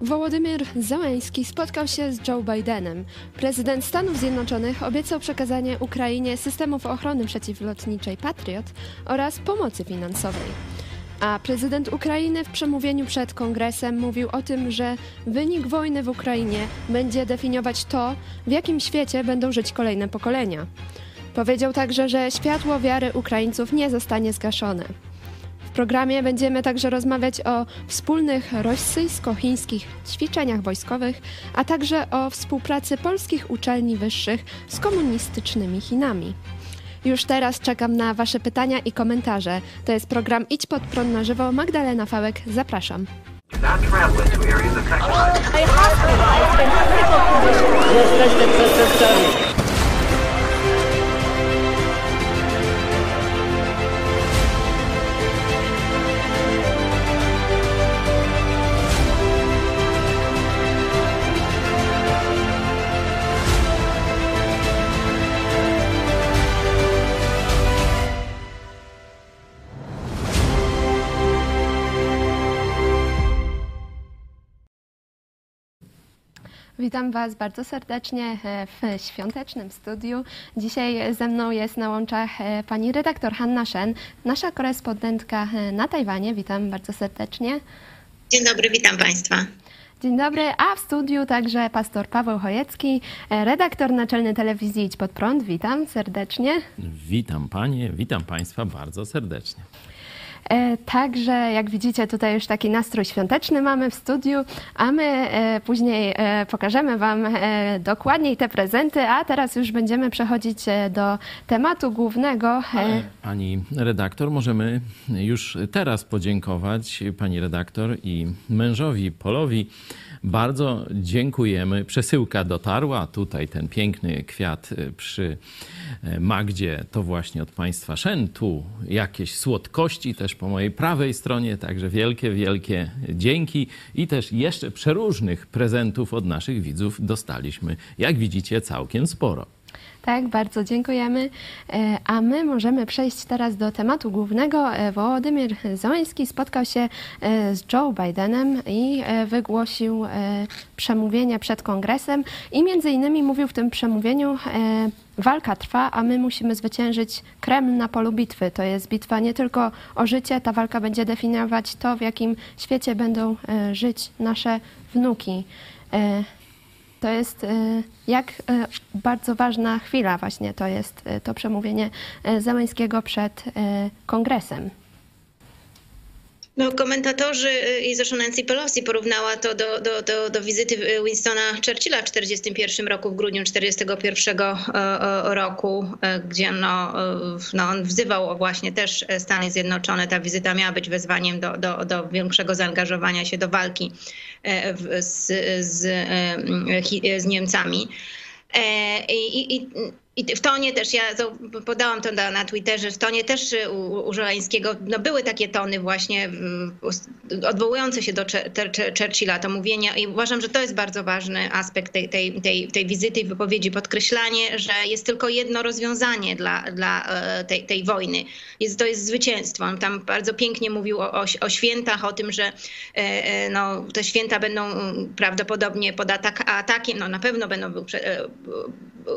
Wołodymyr Zełenski spotkał się z Joe Bidenem. Prezydent Stanów Zjednoczonych obiecał przekazanie Ukrainie systemów ochrony przeciwlotniczej Patriot oraz pomocy finansowej. A prezydent Ukrainy w przemówieniu przed kongresem mówił o tym, że wynik wojny w Ukrainie będzie definiować to, w jakim świecie będą żyć kolejne pokolenia. Powiedział także, że światło wiary Ukraińców nie zostanie zgaszone. W programie będziemy także rozmawiać o wspólnych rosyjsko-chińskich ćwiczeniach wojskowych, a także o współpracy polskich uczelni wyższych z komunistycznymi Chinami. Już teraz czekam na Wasze pytania i komentarze. To jest program Idź pod prąd na żywo. Magdalena Fałek, zapraszam. Jesteście przestępcami. Witam Was bardzo serdecznie e, w świątecznym studiu. Dzisiaj ze mną jest na łączach e, pani redaktor Hanna Shen, nasza korespondentka e, na Tajwanie. Witam bardzo serdecznie. Dzień dobry, witam Państwa. Dzień dobry, a w studiu także pastor Paweł Chojecki, redaktor naczelny telewizji Idź Pod Prąd. Witam serdecznie. Witam Panie, witam Państwa bardzo serdecznie. E, także, jak widzicie, tutaj już taki nastrój świąteczny mamy w studiu, a my e, później e, pokażemy Wam dokładniej te prezenty, a teraz już będziemy przechodzić do tematu głównego. Pani redaktor, możemy już teraz podziękować pani redaktor i mężowi Polowi bardzo dziękujemy. Przesyłka dotarła. Tutaj ten piękny kwiat y, przy y, Magdzie to właśnie od Państwa Szen. Tu jakieś słodkości też po mojej prawej stronie. Także wielkie, wielkie dzięki. I też jeszcze przeróżnych prezentów od naszych widzów dostaliśmy, jak widzicie, całkiem sporo. Tak, bardzo dziękujemy. E, a my możemy przejść teraz do tematu głównego. E, Wołodymyr Zoński spotkał się e, z Joe Bidenem i wygłosił przemówienie przed kongresem i między innymi mówił w tym przemówieniu Walka trwa, a my musimy zwyciężyć Kreml na polu bitwy. To jest bitwa nie tylko o życie, ta walka będzie definiować to, w jakim świecie będą żyć nasze wnuki. To jest y, jak y, bardzo ważna chwila właśnie to jest y, to przemówienie Zeleńskiego przed kongresem. No, komentatorzy i zresztą Nancy Pelosi porównała to do, do, do, do wizyty Winstona Churchilla w 1941 roku, w grudniu 1941 roku, gdzie no, no, on wzywał właśnie też Stany Zjednoczone. Ta wizyta miała być wezwaniem do, do, do większego zaangażowania się do walki z, z, z Niemcami. I, i, i w tonie też, ja podałam to na, Twitterze, w tonie też y, u, u no były takie tony właśnie odwołujące się do Churchilla, to mówienia i uważam, że to jest bardzo ważny aspekt tej, tej, tej, tej wizyty i wypowiedzi, podkreślanie, że jest tylko jedno rozwiązanie dla, dla e, tej, tej wojny. Jest, to jest zwycięstwo. On tam bardzo pięknie mówił o, o, o świętach, o tym, że e, e, no, te święta będą prawdopodobnie pod atak, atakiem, no na pewno będą,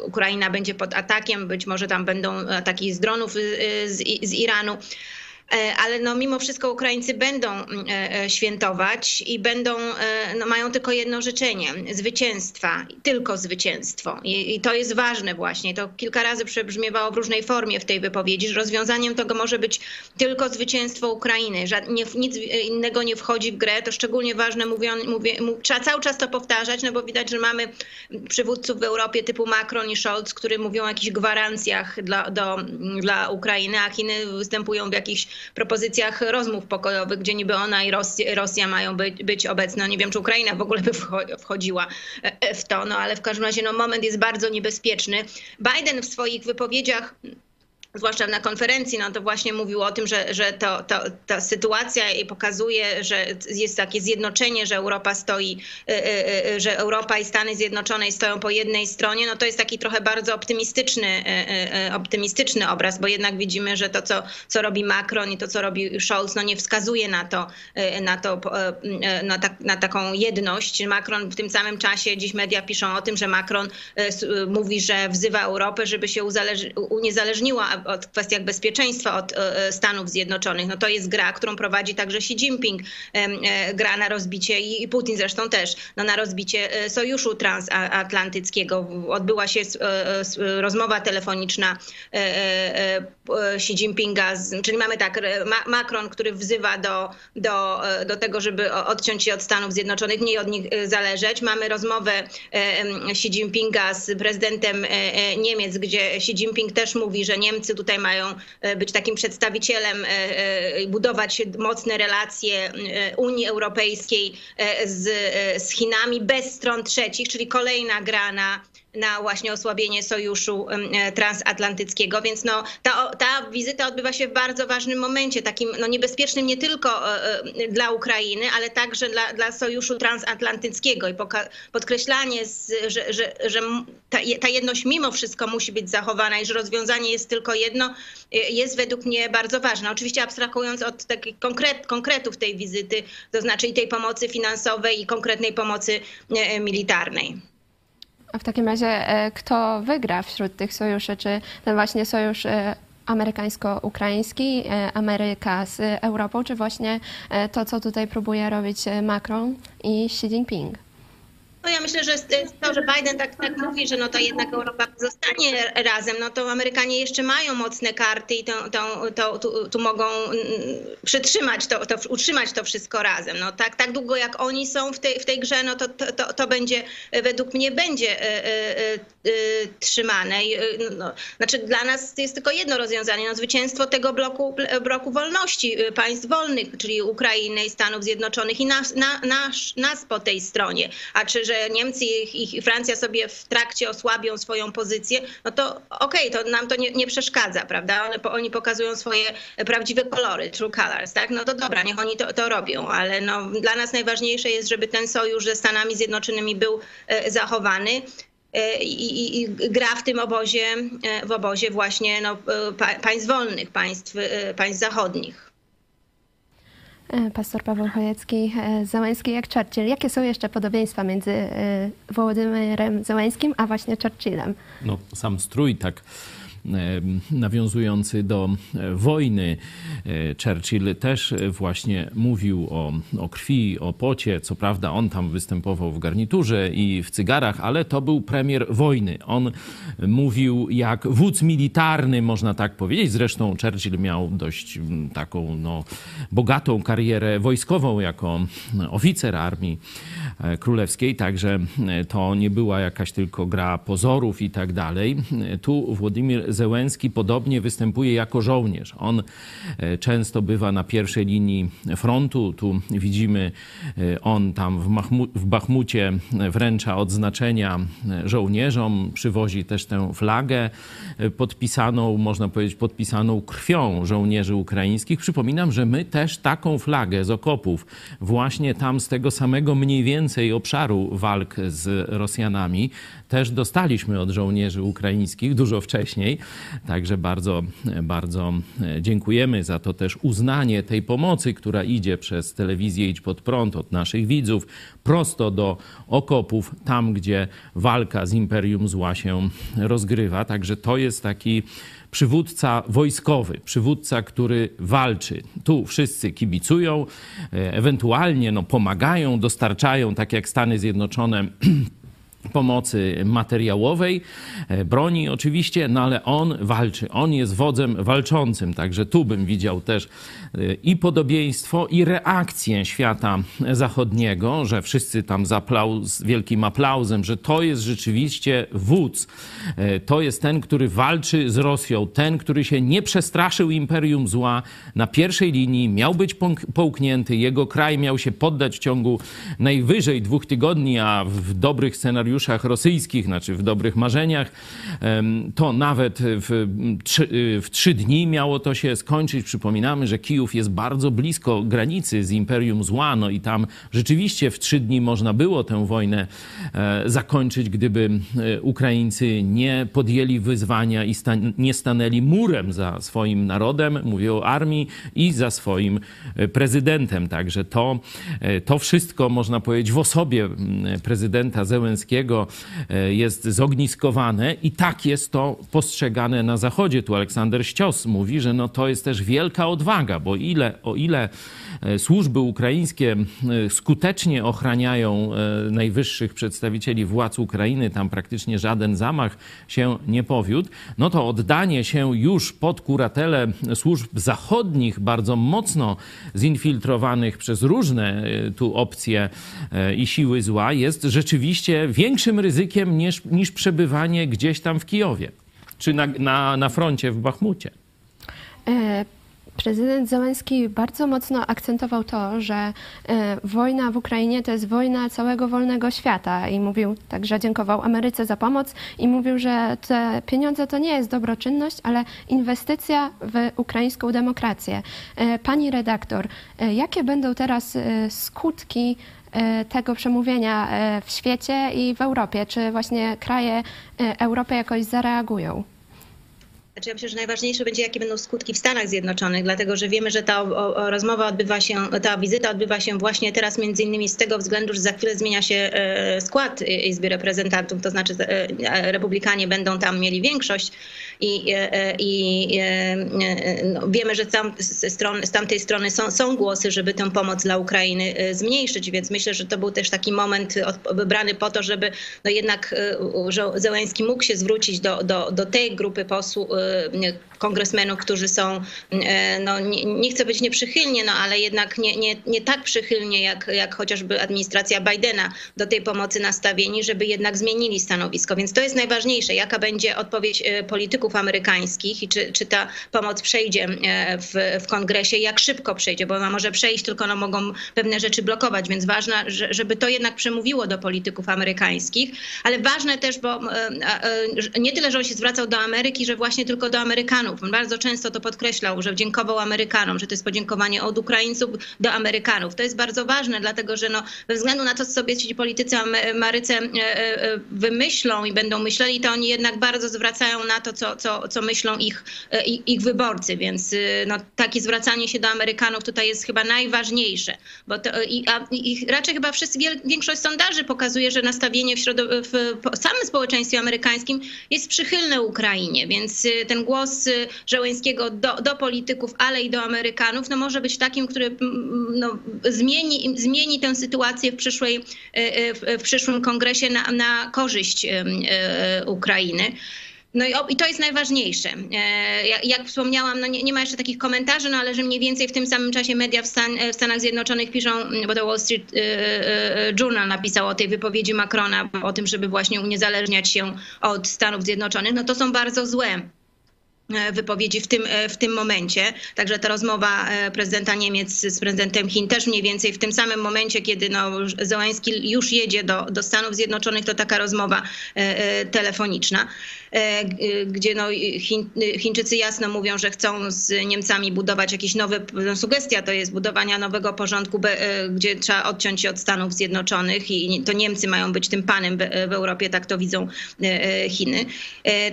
Ukraina będzie pod atakiem, być może tam będą ataki z dronów y, y, z, z Iranu. E, ale no mimo wszystko Ukraińcy będą mm, e, e, świętować i będą, no mają tylko jedno życzenie, zwycięstwa, tylko zwycięstwo. I, I, to jest ważne właśnie. To kilka razy przebrzmiewało w różnej formie w tej wypowiedzi, że rozwiązaniem tego może być tylko zwycięstwo Ukrainy. nie, nic innego nie wchodzi w grę. To szczególnie ważne, mówię, mów, trzeba cały czas to powtarzać, no bo widać, że mamy przywódców w Europie typu Macron i Scholz, którzy mówią o jakichś gwarancjach dla, do, dla Ukrainy, a Chiny występują w jakichś propozycjach rozmów pokojowych, gdzie niby ona i Rosja, mają być, być obecne. No nie wiem, czy Ukraina w ogóle by wchodziła e, w to, no ale w każdym razie no, moment jest bardzo niebezpieczny. Biden w swoich wypowiedziach zwłaszcza na konferencji, no to właśnie mówił o tym, że, że to, to, ta sytuacja pokazuje, że jest takie zjednoczenie, że Europa stoi, że Europa i Stany Zjednoczone stoją po jednej stronie, no to jest taki trochę bardzo optymistyczny, optymistyczny obraz, bo jednak widzimy, że to, co, co robi Macron i to, co robi Scholz, no nie wskazuje na to, na, to na, ta, na taką jedność. Macron w tym samym czasie, dziś media piszą o tym, że Macron mówi, że wzywa Europę, żeby się uniezależniła od kwestiach bezpieczeństwa od e, e, Stanów Zjednoczonych. No to jest gra, którą prowadzi także Xi Jinping. E, gra na rozbicie i Putin zresztą też, no na rozbicie sojuszu transatlantyckiego. Odbyła się rozmowa telefoniczna Xi Jinpinga, czyli mamy tak, Macron, który wzywa do, do, do tego, żeby odciąć się od Stanów Zjednoczonych, nie od nich zależeć. Mamy rozmowę Xi Jinpinga z prezydentem Niemiec, gdzie Xi Jinping też mówi, że Niemcy tutaj mają e, być takim przedstawicielem, e, e, budować mocne relacje Unii Europejskiej z, z Chinami bez stron trzecich, czyli kolejna gra na na właśnie osłabienie sojuszu e, transatlantyckiego, więc no, ta, ta wizyta odbywa się w bardzo ważnym momencie, takim no, niebezpiecznym nie tylko e, e, dla Ukrainy, ale także dla, dla sojuszu transatlantyckiego i podkreślanie, że, że, że ta, ta jedność mimo wszystko musi być zachowana i że rozwiązanie jest tylko jedno, jest według mnie bardzo ważne. Oczywiście abstrahując od takich konkret, konkretów tej wizyty, to znaczy i tej pomocy finansowej i konkretnej pomocy militarnej. A w takim razie e, kto wygra wśród tych sojuszy? Czy ten właśnie sojusz e, amerykańsko-ukraiński, e, Ameryka z Europą, czy właśnie to, co tutaj próbuje robić Macron i Xi Jinping? No ja myślę, że to, że Biden tak, tak mówi, że no to jednak Europa zostanie razem, no to Amerykanie jeszcze mają mocne karty i to, to, to tu, tu, mogą mm, przytrzymać to, to, utrzymać to wszystko razem. No tak, tak długo jak oni są w tej, w tej grze, no to, to, to będzie, według mnie będzie y, y, y, trzymane. No, znaczy dla nas jest tylko jedno rozwiązanie, no zwycięstwo tego bloku, bloku wolności państw wolnych, czyli Ukrainy i Stanów Zjednoczonych i nas, na, nas, nas po tej stronie. A czy, że że Niemcy i Francja sobie w trakcie osłabią swoją pozycję, no to okej, okay, to nam to nie, nie, przeszkadza, prawda? One, oni pokazują swoje prawdziwe kolory, true colors, tak? No to dobra, niech oni to, to robią, ale no, dla nas najważniejsze jest, żeby ten sojusz ze Stanami Zjednoczonymi był e, zachowany. E, I, i, gra w tym obozie, e, w obozie właśnie no, państw wolnych, państw, państw zachodnich. E, pastor Paweł Chojecki, e, Załęski jak Churchill. Jakie są jeszcze podobieństwa między e, Wołodymyrem Załęskim a właśnie Churchillem? No, sam strój tak nawiązujący do e, wojny. E, Churchill też właśnie mówił o, o krwi, o pocie. Co prawda on tam występował w garniturze i w cygarach, ale to był premier wojny. On mówił jak wódz militarny, można tak powiedzieć. Zresztą Churchill miał dość taką no, bogatą karierę wojskową jako oficer armii e, królewskiej, także to nie była jakaś tylko gra pozorów i tak dalej. Tu Władimir Zełenski podobnie występuje jako żołnierz. On e, często bywa na pierwszej linii frontu. Tu widzimy, e, on tam w, Mahmu w Bachmucie wręcza odznaczenia e, żołnierzom, przywozi też tę flagę podpisaną, można powiedzieć, podpisaną krwią żołnierzy ukraińskich. Przypominam, że my też taką flagę z okopów, właśnie tam z tego samego mniej więcej obszaru walk z Rosjanami, też dostaliśmy od żołnierzy ukraińskich dużo wcześniej. Także bardzo, bardzo dziękujemy za to też uznanie tej pomocy, która idzie przez telewizję Idź Pod Prąd od naszych widzów prosto do okopów, tam gdzie walka z Imperium Zła się rozgrywa. Także to jest taki przywódca wojskowy, przywódca, który walczy. Tu wszyscy kibicują, ewentualnie no, pomagają, dostarczają, tak jak Stany Zjednoczone pomocy materiałowej, e, broni oczywiście, no ale on walczy, on jest wodzem walczącym, także tu bym widział też e, i podobieństwo, i reakcję świata zachodniego, że wszyscy tam z, aplauz, z wielkim aplauzem, że to jest rzeczywiście wódz, e, to jest ten, który walczy z Rosją, ten, który się nie przestraszył imperium zła. Na pierwszej linii, miał być połknięty, jego kraj miał się poddać w ciągu najwyżej dwóch tygodni, a w dobrych scenariuszach scenariuszach rosyjskich, znaczy w dobrych marzeniach. To nawet w trzy, w trzy dni miało to się skończyć. Przypominamy, że Kijów jest bardzo blisko granicy z Imperium Zła, no i tam rzeczywiście w trzy dni można było tę wojnę e, zakończyć, gdyby e, Ukraińcy nie podjęli wyzwania i nie stanęli murem za swoim narodem, mówię o armii, i za swoim e, prezydentem. Także to, to wszystko, można powiedzieć, w osobie prezydenta Zełenskiego jest zogniskowane i tak jest to postrzegane na Zachodzie. Tu Aleksander Ścios mówi, że no to jest też wielka odwaga, bo ile, o ile e, służby ukraińskie e, skutecznie ochraniają e, najwyższych przedstawicieli władz Ukrainy, tam praktycznie żaden zamach się nie powiódł, no to oddanie się już pod kuratelę służb zachodnich, bardzo mocno zinfiltrowanych przez różne tu opcje i siły zła, jest rzeczywiście większym ryzykiem niż, niż przebywanie gdzieś tam w Kijowie czy na, na, na froncie w Bachmucie. E, prezydent Załęski bardzo mocno akcentował to, że e, wojna w Ukrainie to jest wojna całego wolnego świata i mówił, także dziękował Ameryce za pomoc i mówił, że te pieniądze to nie jest dobroczynność, ale inwestycja w ukraińską demokrację. E, pani redaktor, jakie będą teraz skutki tego przemówienia w świecie i w Europie? Czy właśnie kraje Europy jakoś zareagują? Znaczy ja myślę, że najważniejsze będzie, jakie będą skutki w Stanach Zjednoczonych, dlatego że wiemy, że ta rozmowa odbywa się, ta wizyta odbywa się właśnie teraz między innymi z tego względu, że za chwilę zmienia się e, skład Izby Reprezentantów, to znaczy e, Republikanie będą tam mieli większość i, e, i no, wiemy, że tam, z, z tamtej strony są, są głosy, żeby tę pomoc dla Ukrainy zmniejszyć, więc myślę, że to był też taki moment wybrany po to, żeby no jednak Zełenski mógł się zwrócić do, do, do tej grupy posłów, kongresmenów, którzy są, e, no nie, nie chcę być nieprzychylnie, no ale jednak nie, nie, nie tak przychylnie jak, jak chociażby administracja Bidena do tej pomocy nastawieni, żeby jednak zmienili stanowisko. Więc to jest najważniejsze, jaka będzie odpowiedź e, polityków amerykańskich i czy, czy ta pomoc przejdzie e, w, w kongresie, jak szybko przejdzie, bo ona może przejść, tylko no mogą pewne rzeczy blokować, więc ważne, żeby to jednak przemówiło do polityków amerykańskich, ale ważne też, bo nie tyle, że on się zwracał do Ameryki, że właśnie tylko do Amerykanów. On bardzo często to podkreślał, że dziękował Amerykanom, że to jest podziękowanie od Ukraińców do Amerykanów. To jest bardzo ważne, dlatego że no, bez względu na to, co sobie ci politycy Ameryce e, e, wymyślą i będą myśleli, to oni jednak bardzo zwracają na to, co, co, co myślą ich, e, ich wyborcy, więc no, takie zwracanie się do Amerykanów tutaj jest chyba najważniejsze, bo to, i, a, i raczej chyba wszyscy, większość sondaży pokazuje, że nastawienie w, w samym społeczeństwie amerykańskim jest przychylne Ukrainie, więc ten głos y, Żołęskiego do, do polityków, ale i do Amerykanów, no może być takim, który mm, mm, no, zmieni, zmieni tę sytuację w, przyszłej, y, y, w, przyszłym kongresie na, na korzyść Ukrainy. No i, i, to jest najważniejsze. E, jak, wspomniałam, no nie, nie, ma jeszcze takich komentarzy, no ale że mniej więcej w tym samym czasie media w, Stan, w Stanach Zjednoczonych piszą, bo to Wall Street Journal napisał o tej wypowiedzi Macrona, o tym, żeby właśnie uniezależniać się od Stanów Zjednoczonych, no to są bardzo złe wypowiedzi w tym, e, w tym momencie. Także ta rozmowa e, prezydenta Niemiec z prezydentem Chin też mniej więcej w tym samym momencie, kiedy no, Zełański już jedzie do, do Stanów Zjednoczonych, to taka rozmowa telefoniczna, gdzie no, Chiń, Chińczycy jasno mówią, że chcą z Niemcami budować jakieś nowe, no, sugestia to jest budowania nowego porządku, gdzie trzeba odciąć się od Stanów Zjednoczonych i to Niemcy mają być tym panem w Europie, tak to widzą Chiny.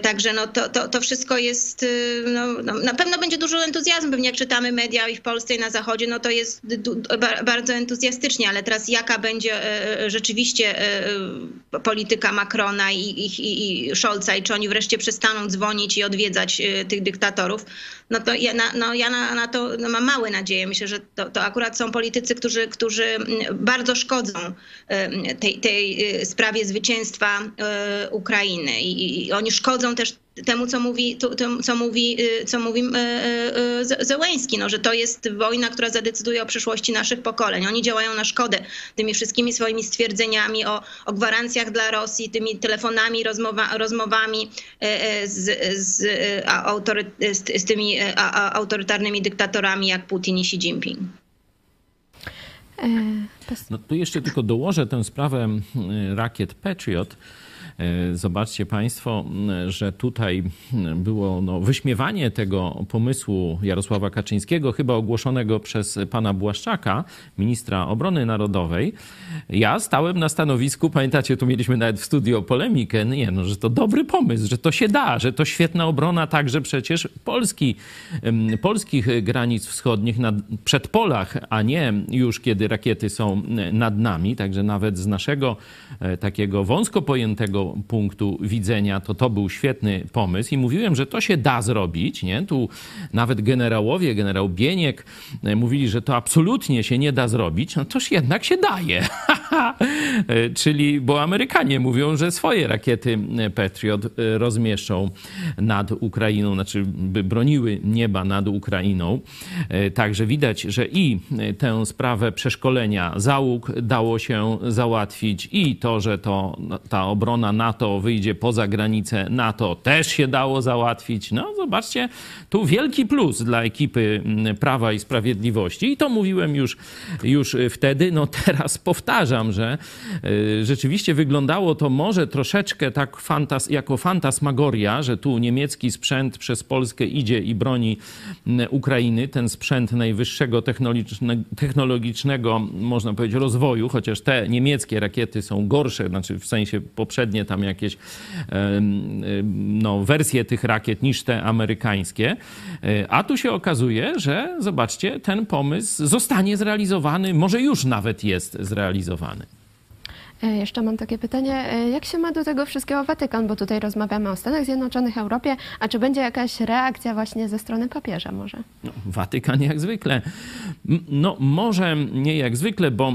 Także no, to, to, to wszystko jest Y, no, no, na pewno będzie dużo entuzjazmu. Pewnie jak czytamy media i w Polsce i na Zachodzie, no to jest bardzo entuzjastycznie, ale teraz jaka będzie e, e, rzeczywiście e, polityka Macrona i, i, i Scholza i czy oni wreszcie przestaną dzwonić i odwiedzać tych dyktatorów, no to ja na, no ja na, na to no mam małe nadzieje. Myślę, że to, to akurat są politycy, którzy, którzy bardzo szkodzą tej, tej sprawie zwycięstwa Ukrainy i, i oni szkodzą też temu, co mówi, to, co mówi, y, co mówi y, y, Zełęński, no, że to jest wojna, która zadecyduje o przyszłości naszych pokoleń. Oni działają na szkodę tymi wszystkimi swoimi stwierdzeniami o, o gwarancjach dla Rosji, tymi telefonami, rozmowa, rozmowami z, z, autory, z, z tymi autorytarnymi dyktatorami jak Putin i Xi Jinping. No tu jeszcze tylko dołożę tę sprawę rakiet Patriot. E, zobaczcie Państwo, że tutaj było no, wyśmiewanie tego pomysłu Jarosława Kaczyńskiego, chyba ogłoszonego przez pana Błaszczaka, ministra obrony narodowej. Ja stałem na stanowisku, pamiętacie, tu mieliśmy nawet w studio polemikę, nie, no, że to dobry pomysł, że to się da, że to świetna obrona także przecież Polski, polskich granic wschodnich na przedpolach, a nie już kiedy rakiety są nad nami. Także nawet z naszego e, takiego wąsko pojętego punktu widzenia, to to był świetny pomysł i mówiłem, że to się da zrobić. Nie? Tu nawet generałowie, generał Bieniek e, mówili, że to absolutnie się nie da zrobić. No toż jednak się daje. E, czyli, bo Amerykanie mówią, że swoje rakiety e, Patriot rozmieszczą nad Ukrainą, znaczy by broniły nieba nad Ukrainą. Także widać, że i tę sprawę przeszkolenia załóg dało się załatwić i to, że to, ta obrona NATO wyjdzie poza granicę NATO, też się dało załatwić. No zobaczcie, tu wielki plus dla ekipy mm, Prawa i Sprawiedliwości. I to mówiłem już, już wtedy. No teraz powtarzam, że y, rzeczywiście wyglądało to może troszeczkę tak fantas, jako fantasmagoria, że tu niemiecki sprzęt przez Polskę idzie i broni mm, Ukrainy. Ten sprzęt najwyższego technologicznego, można powiedzieć, rozwoju, chociaż te niemieckie rakiety są gorsze, znaczy w sensie poprzednie tam jakieś no, wersje tych rakiet niż te amerykańskie. E, a tu się okazuje, że zobaczcie, ten pomysł zostanie zrealizowany, może już nawet jest zrealizowany. E, jeszcze mam takie pytanie, e, jak się ma do tego wszystkiego Watykan, bo tutaj rozmawiamy o Stanach Zjednoczonych, Europie, a czy będzie jakaś reakcja właśnie ze strony papieża może? No, Watykan jak zwykle. No może nie jak zwykle, bo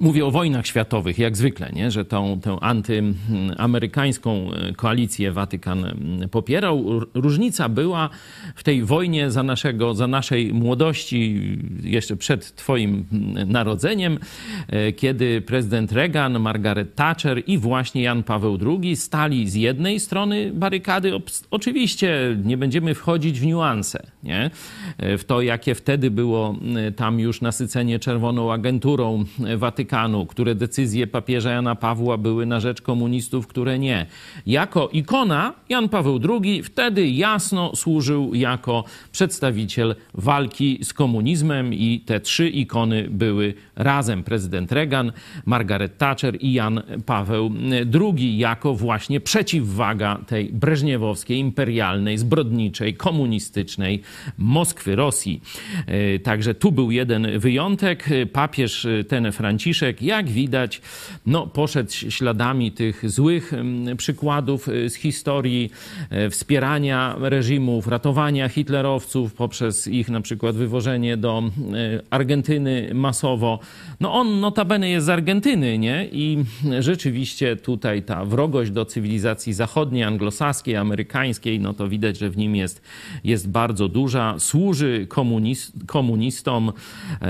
Mówię o wojnach światowych, jak zwykle, nie? że tą, tę antyamerykańską e, koalicję Watykan popierał. Różnica była w tej wojnie za, naszego, za naszej młodości, jeszcze przed Twoim narodzeniem, e, kiedy prezydent Reagan, Margaret Thatcher i właśnie Jan Paweł II stali z jednej strony barykady. Oczywiście nie będziemy wchodzić w niuanse, nie? E, w to, jakie wtedy było tam już nasycenie czerwoną agenturą Watykanu Watykanu, które decyzje papieża Jana Pawła były na rzecz komunistów, które nie. Jako ikona Jan Paweł II wtedy jasno służył jako przedstawiciel walki z komunizmem i te trzy ikony były razem. Prezydent Reagan, Margaret Thatcher i Jan Paweł II jako właśnie przeciwwaga tej breżniewowskiej, imperialnej, zbrodniczej, komunistycznej Moskwy, Rosji. E, także tu był jeden wyjątek. Papież ten Franciszek Franciszek, jak widać, no, poszedł śladami tych złych mm, przykładów y, z historii y, wspierania reżimów, ratowania hitlerowców poprzez ich na przykład wywożenie do y, Argentyny masowo. No on notabene jest z Argentyny, nie? I rzeczywiście tutaj ta wrogość do cywilizacji zachodniej, anglosaskiej, amerykańskiej, no to widać, że w nim jest, jest bardzo duża. Służy komunist, komunistom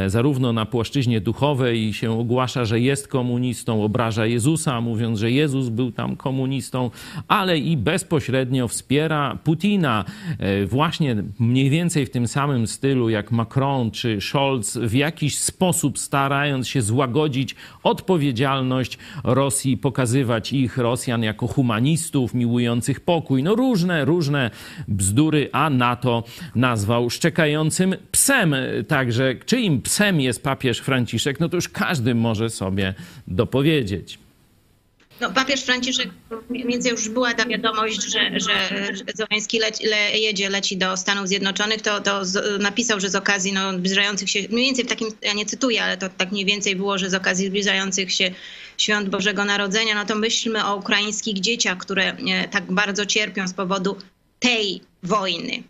zarówno na płaszczyźnie duchowej się ogłasza, że jest komunistą, obraża Jezusa, mówiąc, że Jezus był tam komunistą, ale i bezpośrednio wspiera Putina, e, właśnie mniej więcej w tym samym stylu jak Macron czy Scholz, w jakiś sposób starając się złagodzić odpowiedzialność Rosji, pokazywać ich, Rosjan, jako humanistów, miłujących pokój. No różne, różne bzdury, a NATO nazwał szczekającym psem. Także czyim psem jest papież Franciszek, no to już każdy może sobie dopowiedzieć. No, papież Franciszek, więc już była ta wiadomość, że, że Zołański leci, le, jedzie, leci do Stanów Zjednoczonych, to, to z, napisał, że z okazji no, zbliżających się, mniej więcej w takim, ja nie cytuję, ale to tak mniej więcej było, że z okazji zbliżających się świąt Bożego Narodzenia, no to myślmy o ukraińskich dzieciach, które e, tak bardzo cierpią z powodu tej wojny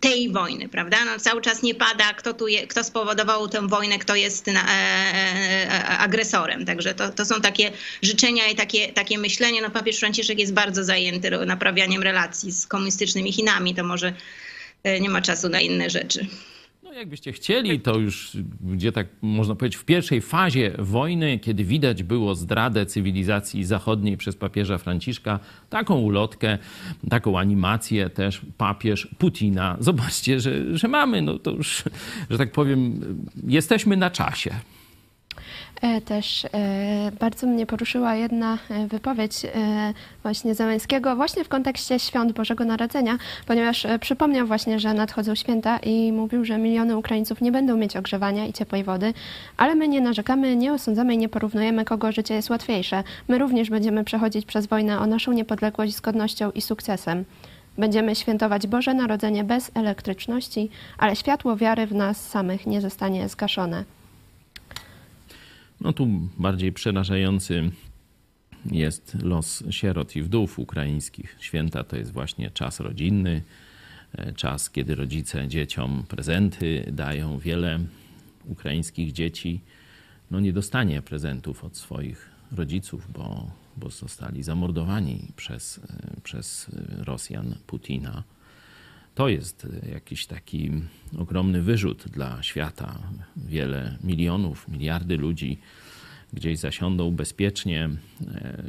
tej wojny, prawda? No, cały czas nie pada, kto, tu je, kto spowodował tę wojnę, kto jest na, e, e, e, agresorem. Także to, to są takie życzenia i takie, takie myślenie. No, papież Franciszek jest bardzo zajęty naprawianiem relacji z komunistycznymi Chinami, to może e, nie ma czasu na inne rzeczy. No jakbyście chcieli, to już gdzie tak można powiedzieć w pierwszej fazie wojny, kiedy widać było zdradę cywilizacji zachodniej przez papieża Franciszka, taką ulotkę, taką animację też papież Putina. Zobaczcie, że, że mamy, no to już, że tak powiem, jesteśmy na czasie. E, Też e, bardzo mnie poruszyła jedna e, wypowiedź właśnie Załęskiego właśnie w kontekście świąt Bożego Narodzenia, ponieważ przypomniał właśnie, że nadchodzą święta i mówił, że miliony Ukraińców nie będą mieć ogrzewania i ciepłej wody, ale my nie narzekamy, nie osądzamy i nie porównujemy, kogo życie jest łatwiejsze. My również będziemy przechodzić przez wojnę o naszą niepodległość z godnością i sukcesem. Będziemy świętować Boże Narodzenie bez elektryczności, ale światło wiary w nas samych nie zostanie zgaszone. No tu bardziej przerażający jest los sierot i wdów ukraińskich. Święta to jest właśnie czas rodzinny, e, czas, kiedy rodzice dzieciom prezenty dają. Wiele ukraińskich dzieci no, nie dostanie prezentów od swoich rodziców, bo, bo zostali zamordowani przez, e, przez Rosjan Putina. To jest e, jakiś taki ogromny wyrzut dla świata. Wiele milionów, miliardy ludzi gdzieś zasiądą bezpiecznie e,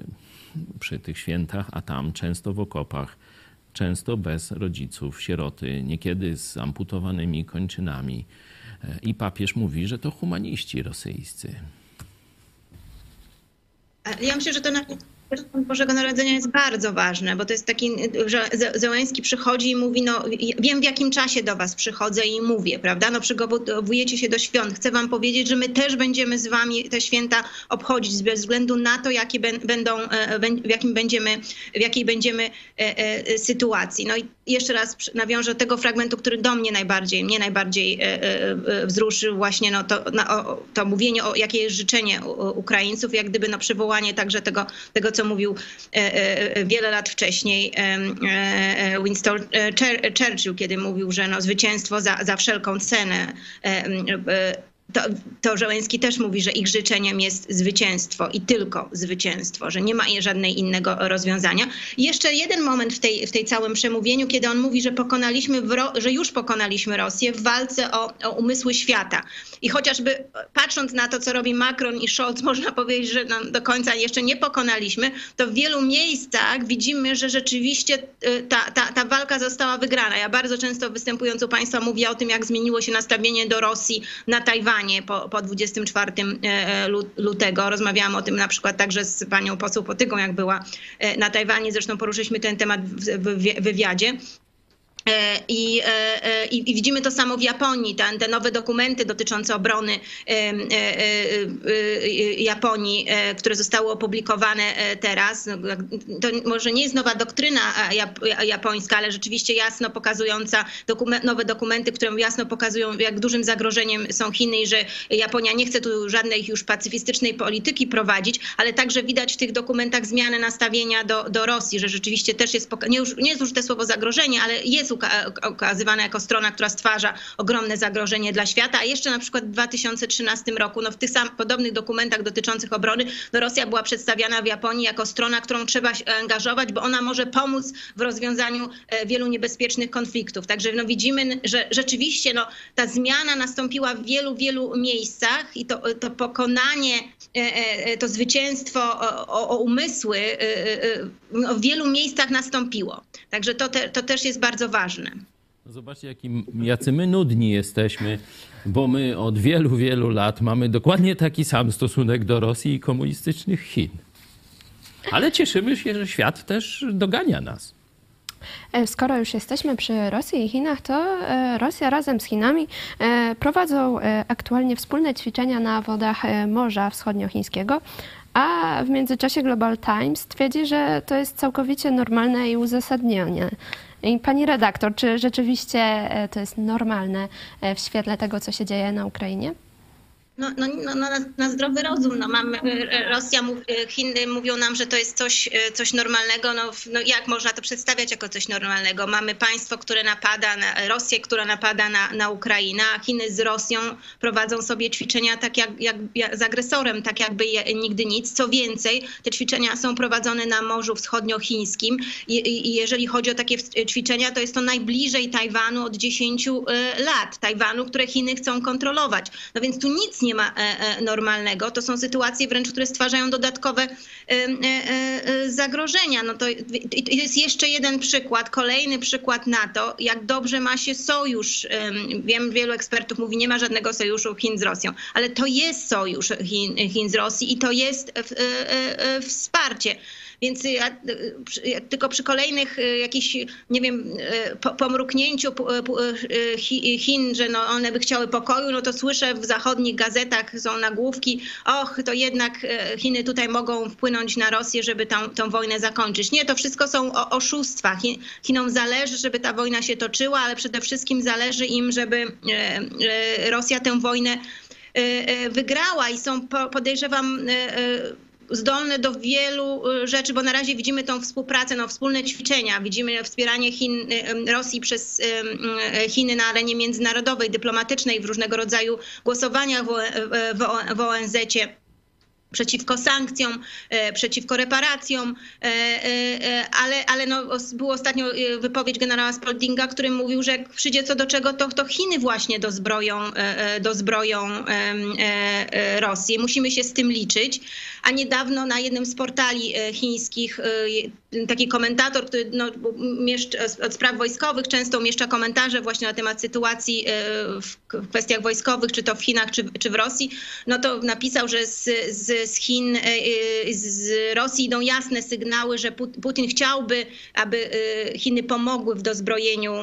przy tych świętach, a tam często w okopach, często bez rodziców, sieroty, niekiedy z amputowanymi kończynami. E, I papież mówi, że to humaniści rosyjscy. Ja myślę, że to na Świąt Bożego Narodzenia jest bardzo ważne, bo to jest taki, że Ze- Zełenski przychodzi i mówi, no wiem w jakim czasie do was przychodzę i mówię, prawda? No przygotowujecie się do świąt. Chcę wam powiedzieć, że my też będziemy z wami te święta obchodzić bez względu na to, jakie będą, e, bę- w jakim będziemy, w jakiej będziemy e, e, sytuacji. No i jeszcze raz nawiążę do tego fragmentu, który do mnie najbardziej, mnie najbardziej e, e, e, wzruszył właśnie no to, na, o, to mówienie o jakie jest życzenie Ukraińców, jak gdyby no przywołanie także tego, tego co mówił e, e, wiele lat wcześniej e, e, Winston e, Chur- Churchill, kiedy mówił, że no zwycięstwo za, za wszelką cenę. To, to Żołęski też mówi, że ich życzeniem jest zwycięstwo i tylko zwycięstwo, że nie ma żadnej innego rozwiązania. Jeszcze jeden moment w tej, w tej całym przemówieniu, kiedy on mówi, że pokonaliśmy, że już pokonaliśmy Rosję w walce o, o umysły świata. I chociażby patrząc na to, co robi Macron i Scholz, można powiedzieć, że no, do końca jeszcze nie pokonaliśmy, to w wielu miejscach widzimy, że rzeczywiście y, ta, ta, ta walka została wygrana. Ja bardzo często występując u Państwa mówię o tym, jak zmieniło się nastawienie do Rosji na Tajwanie po, po 24 e, lu- lutego. Rozmawiałam o tym na przykład także z panią poseł Potygą, jak była e, na Tajwanie. Zresztą poruszyliśmy ten temat w wywiadzie. E, I, e, e, i, I widzimy to samo w Japonii. Te, te nowe dokumenty dotyczące obrony Japonii, które zostały opublikowane teraz. No, jak- To może nie jest nowa doktryna japońska, ale rzeczywiście jasno pokazująca dokumen- nowe dokumenty, które jasno pokazują, jak dużym zagrożeniem są Chiny i że Japonia nie chce tu żadnej już pacyfistycznej polityki prowadzić, ale także widać w tych dokumentach zmianę nastawienia do, do Rosji, że rzeczywiście też jest, nie, już, nie jest użyte słowo zagrożenie, ale jest uka- okazywana jako strona, która stwarza ogromne zagrożenie dla świata. A jeszcze na przykład w 2013 roku, no w tych sam, podobnych dokumentach dotyczących obrony, no Rosja była przedstawiana w Japonii jako strona, którą trzeba się angażować, bo ona może pomóc w rozwiązaniu e, wielu niebezpiecznych konfliktów. Także no widzimy, że rzeczywiście no, ta zmiana nastąpiła w wielu, wielu miejscach i to, to pokonanie, e, e, to zwycięstwo o, o, umysły no, w wielu miejscach nastąpiło. Także to, te, to też jest bardzo ważne. No Zobaczcie, jakim, jacy my nudni jesteśmy, bo my od wielu, wielu lat mamy dokładnie taki sam stosunek do Rosji i komunistycznych Chin. Ale cieszymy się, że świat też dogania nas. E, Skoro już jesteśmy przy Rosji i Chinach, to e, Rosja razem z Chinami e, prowadzą aktualnie wspólne ćwiczenia na wodach Morza Wschodniochińskiego, a w międzyczasie Global Times twierdzi, że to jest całkowicie normalne i uzasadnione. Pani redaktor, czy rzeczywiście e, to jest normalne e, w świetle tego, co się dzieje na Ukrainie? No, no, no, no, na, na zdrowy rozum. No, mamy, e, Rosja, mów, e, Chiny mówią nam, że to jest coś, coś normalnego. No, no, jak można to przedstawiać jako coś normalnego? Mamy państwo, które napada, na Rosję, która napada na, na Ukrainę, a Chiny z Rosją prowadzą sobie ćwiczenia tak jak, jak, jak z agresorem, tak jakby je, nigdy nic. Co więcej, te ćwiczenia są prowadzone na Morzu Wschodniochińskim i, i, jeżeli chodzi o takie ćwiczenia, to jest to najbliżej Tajwanu od 10 e, lat. Tajwanu, które Chiny chcą kontrolować. No więc tu nic nie ma normalnego. To są sytuacje wręcz, które stwarzają dodatkowe zagrożenia. No to jest jeszcze jeden przykład, kolejny przykład na to, jak dobrze ma się sojusz. Wiem, wielu ekspertów mówi, nie ma żadnego sojuszu Chin z Rosją, ale to jest sojusz Chin, Chin z Rosji i to jest wsparcie. Więc ja, tylko przy kolejnych y, jakichś, nie wiem, y, pomruknięciu Chin, że no one by chciały pokoju, no to słyszę w zachodnich gazetach są nagłówki, och, to jednak Chiny tutaj mogą wpłynąć na Rosję, żeby tą, tą wojnę zakończyć. Nie, to wszystko są oszustwa. Chinom zależy, żeby ta wojna się toczyła, ale przede wszystkim zależy im, żeby Rosja tę wojnę wygrała i są, podejrzewam, zdolne do wielu y, rzeczy, bo na razie widzimy tą współpracę, no, wspólne ćwiczenia, widzimy wspieranie Chin, y, Rosji przez y, Chiny na arenie międzynarodowej, dyplomatycznej, w różnego rodzaju głosowaniach w ONZ-cie przeciwko sankcjom, e, przeciwko reparacjom, e, e, ale, ale no, było ostatnio wypowiedź generała Spaldinga, który mówił, że jak przyjdzie co do czego, to, to Chiny właśnie dozbroją, dozbroją Rosję. Musimy się z tym liczyć. A niedawno na jednym z portali chińskich taki komentator, który no, od spraw wojskowych często umieszcza komentarze właśnie na temat sytuacji w kwestiach wojskowych, czy to w Chinach, czy, czy w Rosji, no to napisał, że z, z z Chin, e, e, z Rosji idą jasne sygnały, że Putin chciałby, aby e, Chiny pomogły w dozbrojeniu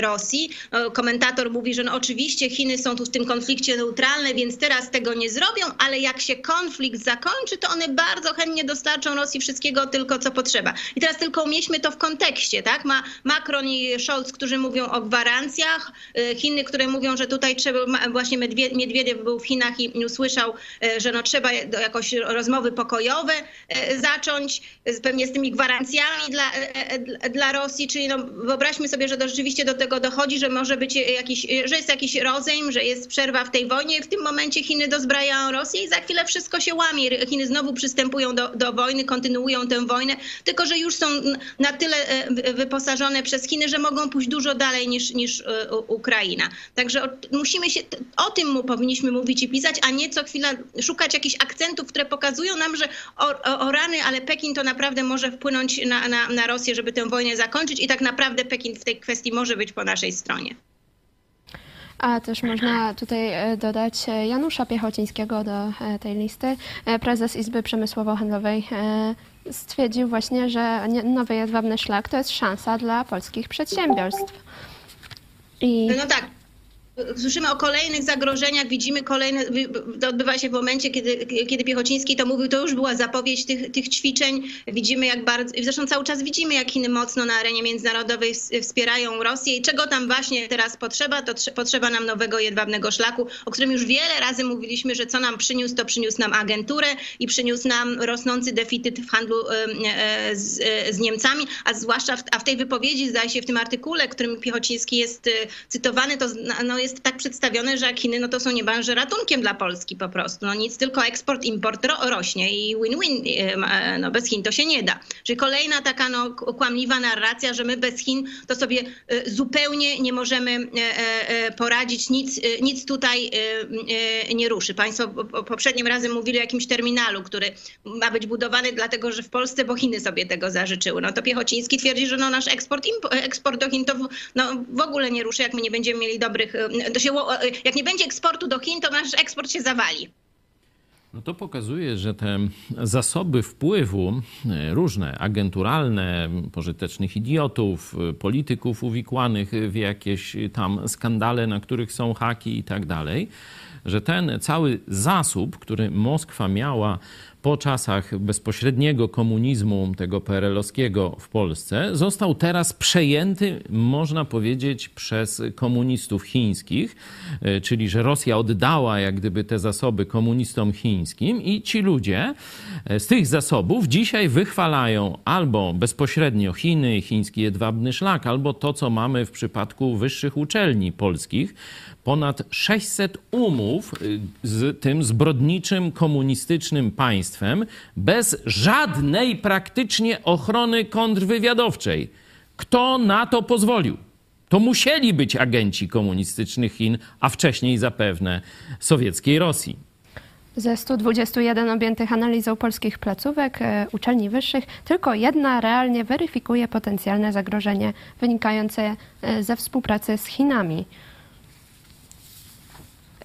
Rosji. No, komentator mówi, że no oczywiście Chiny są tu w tym konflikcie neutralne, więc teraz tego nie zrobią, ale jak się konflikt zakończy, to one bardzo chętnie dostarczą Rosji wszystkiego tylko, co potrzeba. I teraz tylko umieśćmy to w kontekście, tak? Ma Macron i Scholz, którzy mówią o gwarancjach, Chiny, które mówią, że tutaj trzeba, właśnie Miedwiediew był w Chinach i usłyszał, że no trzeba jakoś rozmowy pokojowe e, zacząć, pewnie z tymi gwarancjami dla, e, e, dla Rosji, czyli no, wyobraźmy sobie, że to rzeczywiście do tego dochodzi, że może być jakiś, że jest jakiś rozejm, że jest przerwa w tej wojnie w tym momencie Chiny dozbrajają Rosję i za chwilę wszystko się łamie. Chiny znowu przystępują do, do wojny, kontynuują tę wojnę, tylko że już są na tyle wyposażone przez Chiny, że mogą pójść dużo dalej niż, niż Ukraina. Także musimy się, o tym powinniśmy mówić i pisać, a nie co chwila szukać jakichś akcentów, które pokazują nam, że o, o, o rany, ale Pekin to naprawdę może wpłynąć na, na, na Rosję, żeby tę wojnę zakończyć i tak naprawdę Pekin w tej kwestii może być po naszej stronie. A też można tutaj e, dodać e, Janusza Piechocińskiego do e, tej listy. Prezes Izby Przemysłowo-Handlowej stwierdził właśnie, że nowy jedwabny szlak to jest szansa dla polskich przedsiębiorstw. I... No tak, Słyszymy o kolejnych zagrożeniach, widzimy kolejne, to odbywa się w momencie, kiedy, kiedy Piechociński to mówił, to już była zapowiedź tych, tych ćwiczeń. Widzimy jak bardzo, zresztą cały czas widzimy, jak Chiny mocno na arenie międzynarodowej wspierają Rosję i czego tam właśnie teraz potrzeba, to potrzeba nam nowego jedwabnego szlaku, o którym już wiele razy mówiliśmy, że co nam przyniósł, to przyniósł nam agenturę i przyniósł nam rosnący deficyt w handlu e, z, e, z Niemcami, a zwłaszcza w, a w tej wypowiedzi, zdaje się w tym artykule, którym Piechociński jest e, cytowany, to no, jest tak przedstawione, że Chiny no to są niemalże ratunkiem dla Polski po prostu. No nic, tylko eksport, import ro rośnie i win-win. E, no bez Chin to się nie da. Czyli kolejna taka no, kłamliwa narracja, że my bez Chin to sobie e, zupełnie nie możemy e, poradzić, nic, nic tutaj nie ruszy. Państwo poprzednim razem mówili o jakimś terminalu, który ma być budowany dlatego, że w Polsce, bo Chiny sobie tego zażyczyły. No to Piechociński twierdzi, że no nasz eksport, eksport do Chin to no, w ogóle nie ruszy, jak my nie będziemy mieli dobrych, się, jak nie będzie eksportu do Chin, to nasz eksport się zawali. No to pokazuje, że te zasoby wpływu, e, różne, agenturalne, pożytecznych idiotów, e, polityków uwikłanych w jakieś tam skandale, na których są haki i tak dalej, że ten cały zasób, który Moskwa miała po czasach bezpośredniego komunizmu, tego PRL-owskiego w Polsce, został teraz przejęty, można powiedzieć, przez komunistów chińskich, e, czyli że Rosja oddała jak gdyby te zasoby komunistom chińskim i ci ludzie e, z tych zasobów dzisiaj wychwalają albo bezpośrednio Chiny, chiński jedwabny szlak, albo to, co mamy w przypadku wyższych uczelni polskich, ponad 600 umów y, z tym zbrodniczym komunistycznym państwem bez żadnej praktycznie ochrony kontrwywiadowczej. Kto na to pozwolił? To musieli być agenci komunistycznych Chin, a wcześniej zapewne sowieckiej Rosji. Ze 121 objętych analizą polskich placówek e, uczelni wyższych, tylko jedna realnie weryfikuje potencjalne zagrożenie wynikające e, ze współpracy z Chinami.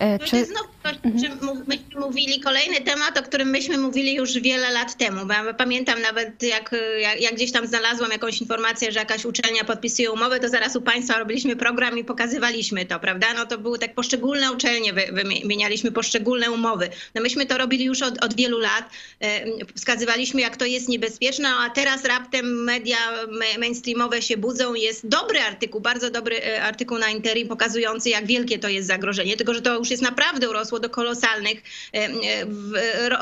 E, To Czy, jest znowu że mów- myśmy mówili kolejny temat, o którym myśmy mówili już wiele lat temu. Bo ja pamiętam nawet, jak, jak, jak gdzieś tam znalazłam jakąś informację, że jakaś uczelnia podpisuje umowę, to zaraz u Państwa robiliśmy program i pokazywaliśmy to, prawda? No to były tak poszczególne uczelnie, wy- wymienialiśmy poszczególne umowy. No myśmy to robili już od, od wielu lat. Wskazywaliśmy, jak to jest niebezpieczne, a teraz raptem media ma- mainstreamowe się budzą. Jest dobry artykuł, bardzo dobry e, artykuł na Interim pokazujący, jak wielkie to jest zagrożenie. Tylko, że to już jest naprawdę do kolosalnych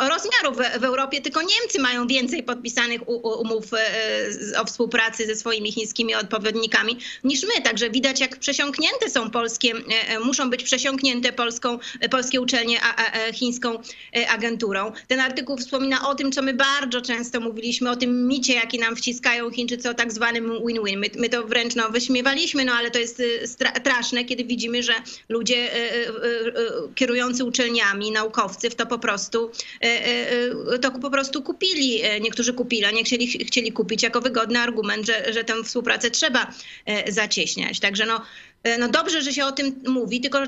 rozmiarów w, Europie. Tylko Niemcy mają więcej podpisanych umów e, o współpracy ze swoimi chińskimi odpowiednikami niż my. Także widać, jak przesiąknięte są polskie, e, e, muszą być przesiąknięte polską, polskie uczelnie chińską agenturą. Ten artykuł wspomina o tym, co my bardzo często mówiliśmy, o tym micie, jaki nam wciskają Chińczycy o tak zwanym win-win. My, my to wręcz no, wyśmiewaliśmy, no ale to jest stra- straszne, kiedy widzimy, że ludzie e, uczelniami, naukowcy w to po prostu e, e, e, to po prostu kupili. Niektórzy kupili, a nie chcieli, chcieli kupić jako wygodny argument, że, że tę współpracę trzeba zacieśniać. Także no, no dobrze, że się o tym mówi, tylko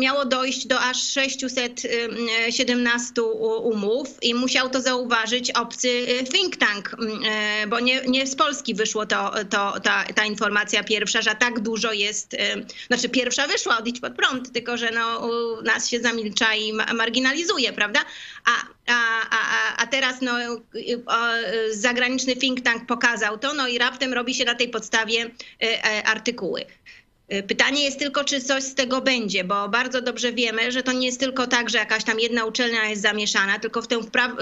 miało dojść do aż 617 u- umów i musiał to zauważyć obcy e, think tank, e, bo nie, nie z Polski wyszło to, to, ta, ta informacja pierwsza, że tak dużo jest, e, znaczy pierwsza wyszła od Idź Pod Prąd, tylko że no, nas się zamilcza i ma- marginalizuje, prawda? A, a, a, a teraz no, y, y, y, zagraniczny think tank pokazał to, no i raptem robi się na tej podstawie y, e, artykuły. Y, Pytanie jest tylko, czy coś z tego będzie, bo bardzo dobrze wiemy, że to nie jest tylko tak, że jakaś tam jedna uczelnia jest zamieszana, tylko w tę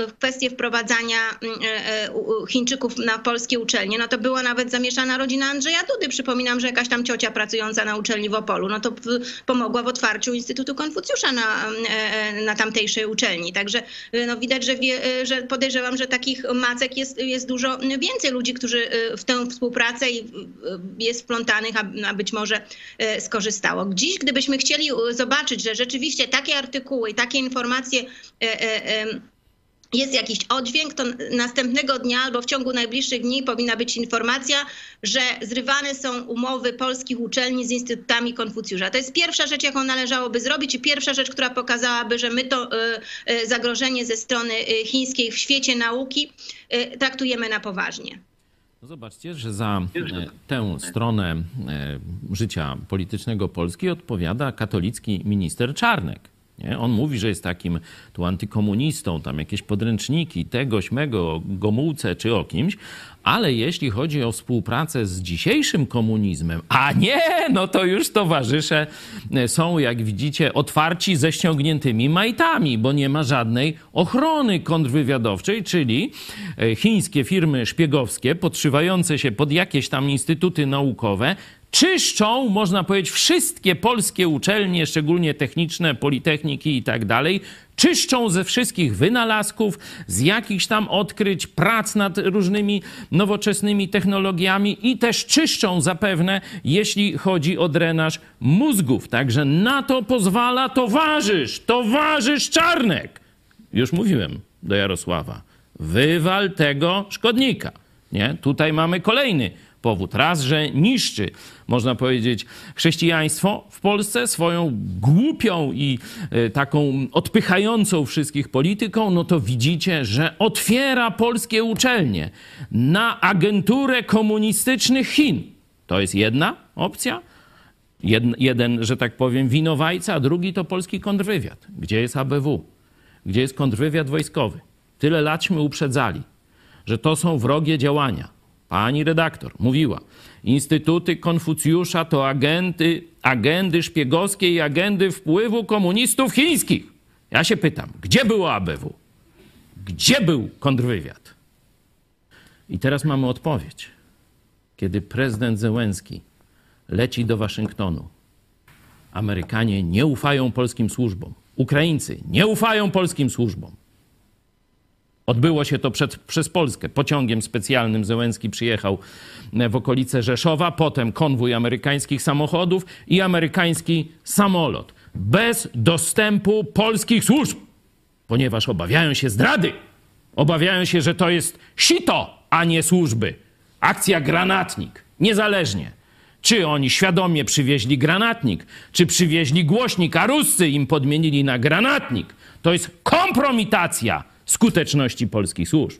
w kwestię wprowadzania mm, e, e, Chińczyków na polskie uczelnie, no to była nawet zamieszana rodzina Andrzeja Dudy. Przypominam, że jakaś tam ciocia pracująca na uczelni w Opolu, no to pomogła w otwarciu Instytutu Konfucjusza na, mm, e, e, na tamtejszej uczelni. Także no widać, że, wie, e, że podejrzewam, że takich macek jest, jest dużo więcej ludzi, którzy e, w tę współpracę e, jest wplątanych, a, a być może e, skorzystało. Dziś, gdybyśmy chcieli e, zobaczyć, że rzeczywiście takie artykuły i takie informacje e, e, jest jakiś oddźwięk, to następnego dnia albo w ciągu najbliższych dni powinna być informacja, że zrywane są umowy polskich uczelni z instytutami Konfucjusza. To jest pierwsza rzecz, jaką należałoby zrobić i pierwsza rzecz, która pokazałaby, że my to e, e, zagrożenie ze strony e, chińskiej w świecie nauki e, traktujemy na poważnie. No zobaczcie, że za e, tę stronę e, życia politycznego Polski odpowiada katolicki minister Czarnek. Nie? On mówi, że jest takim tu antykomunistą, tam jakieś podręczniki, tegoś, mego, o Gomułce czy o kimś, ale jeśli chodzi o współpracę z dzisiejszym komunizmem, a nie, no to już towarzysze e, są, jak widzicie, otwarci ze ściągniętymi majtami, bo nie ma żadnej ochrony kontrwywiadowczej, czyli e, chińskie firmy szpiegowskie podszywające się pod jakieś tam instytuty naukowe czyszczą, można powiedzieć, wszystkie polskie uczelnie, szczególnie techniczne, politechniki i tak dalej, czyszczą ze wszystkich wynalazków, z jakichś tam odkryć, prac nad różnymi nowoczesnymi technologiami i też czyszczą zapewne, jeśli chodzi o drenaż mózgów. Także na to pozwala towarzysz, towarzysz Czarnek. Już mówiłem do Jarosława. Wywal tego szkodnika. Nie? Tutaj mamy kolejny powód. Raz, że niszczy, można powiedzieć, chrześcijaństwo w Polsce swoją głupią i e, taką odpychającą wszystkich polityką, no to widzicie, że otwiera polskie uczelnie na agenturę komunistycznych Chin. To jest jedna opcja. Jeden, jeden, że tak powiem, winowajca, a drugi to polski kontrwywiad. Gdzie jest ABW? Gdzie jest kontrwywiad wojskowy? Tyle latśmy uprzedzali, że to są wrogie działania. Pani redaktor mówiła, instytuty Konfucjusza to agenty, agendy szpiegowskie i agendy wpływu komunistów chińskich. Ja się pytam, gdzie było ABW? Gdzie był kontrwywiad? I teraz mamy odpowiedź. Kiedy prezydent Zełenski leci do Waszyngtonu, Amerykanie nie ufają polskim służbom. Ukraińcy nie ufają polskim służbom. Odbyło się to przed, przez Polskę. Pociągiem specjalnym Zełenski przyjechał w okolice Rzeszowa, potem konwój amerykańskich samochodów i amerykański samolot. Bez dostępu polskich służb, ponieważ obawiają się zdrady. Obawiają się, że to jest sito, a nie służby. Akcja granatnik. Niezależnie. Czy oni świadomie przywieźli granatnik, czy przywieźli głośnik, a Ruscy im podmienili na granatnik. To jest kompromitacja skuteczności polskich służb.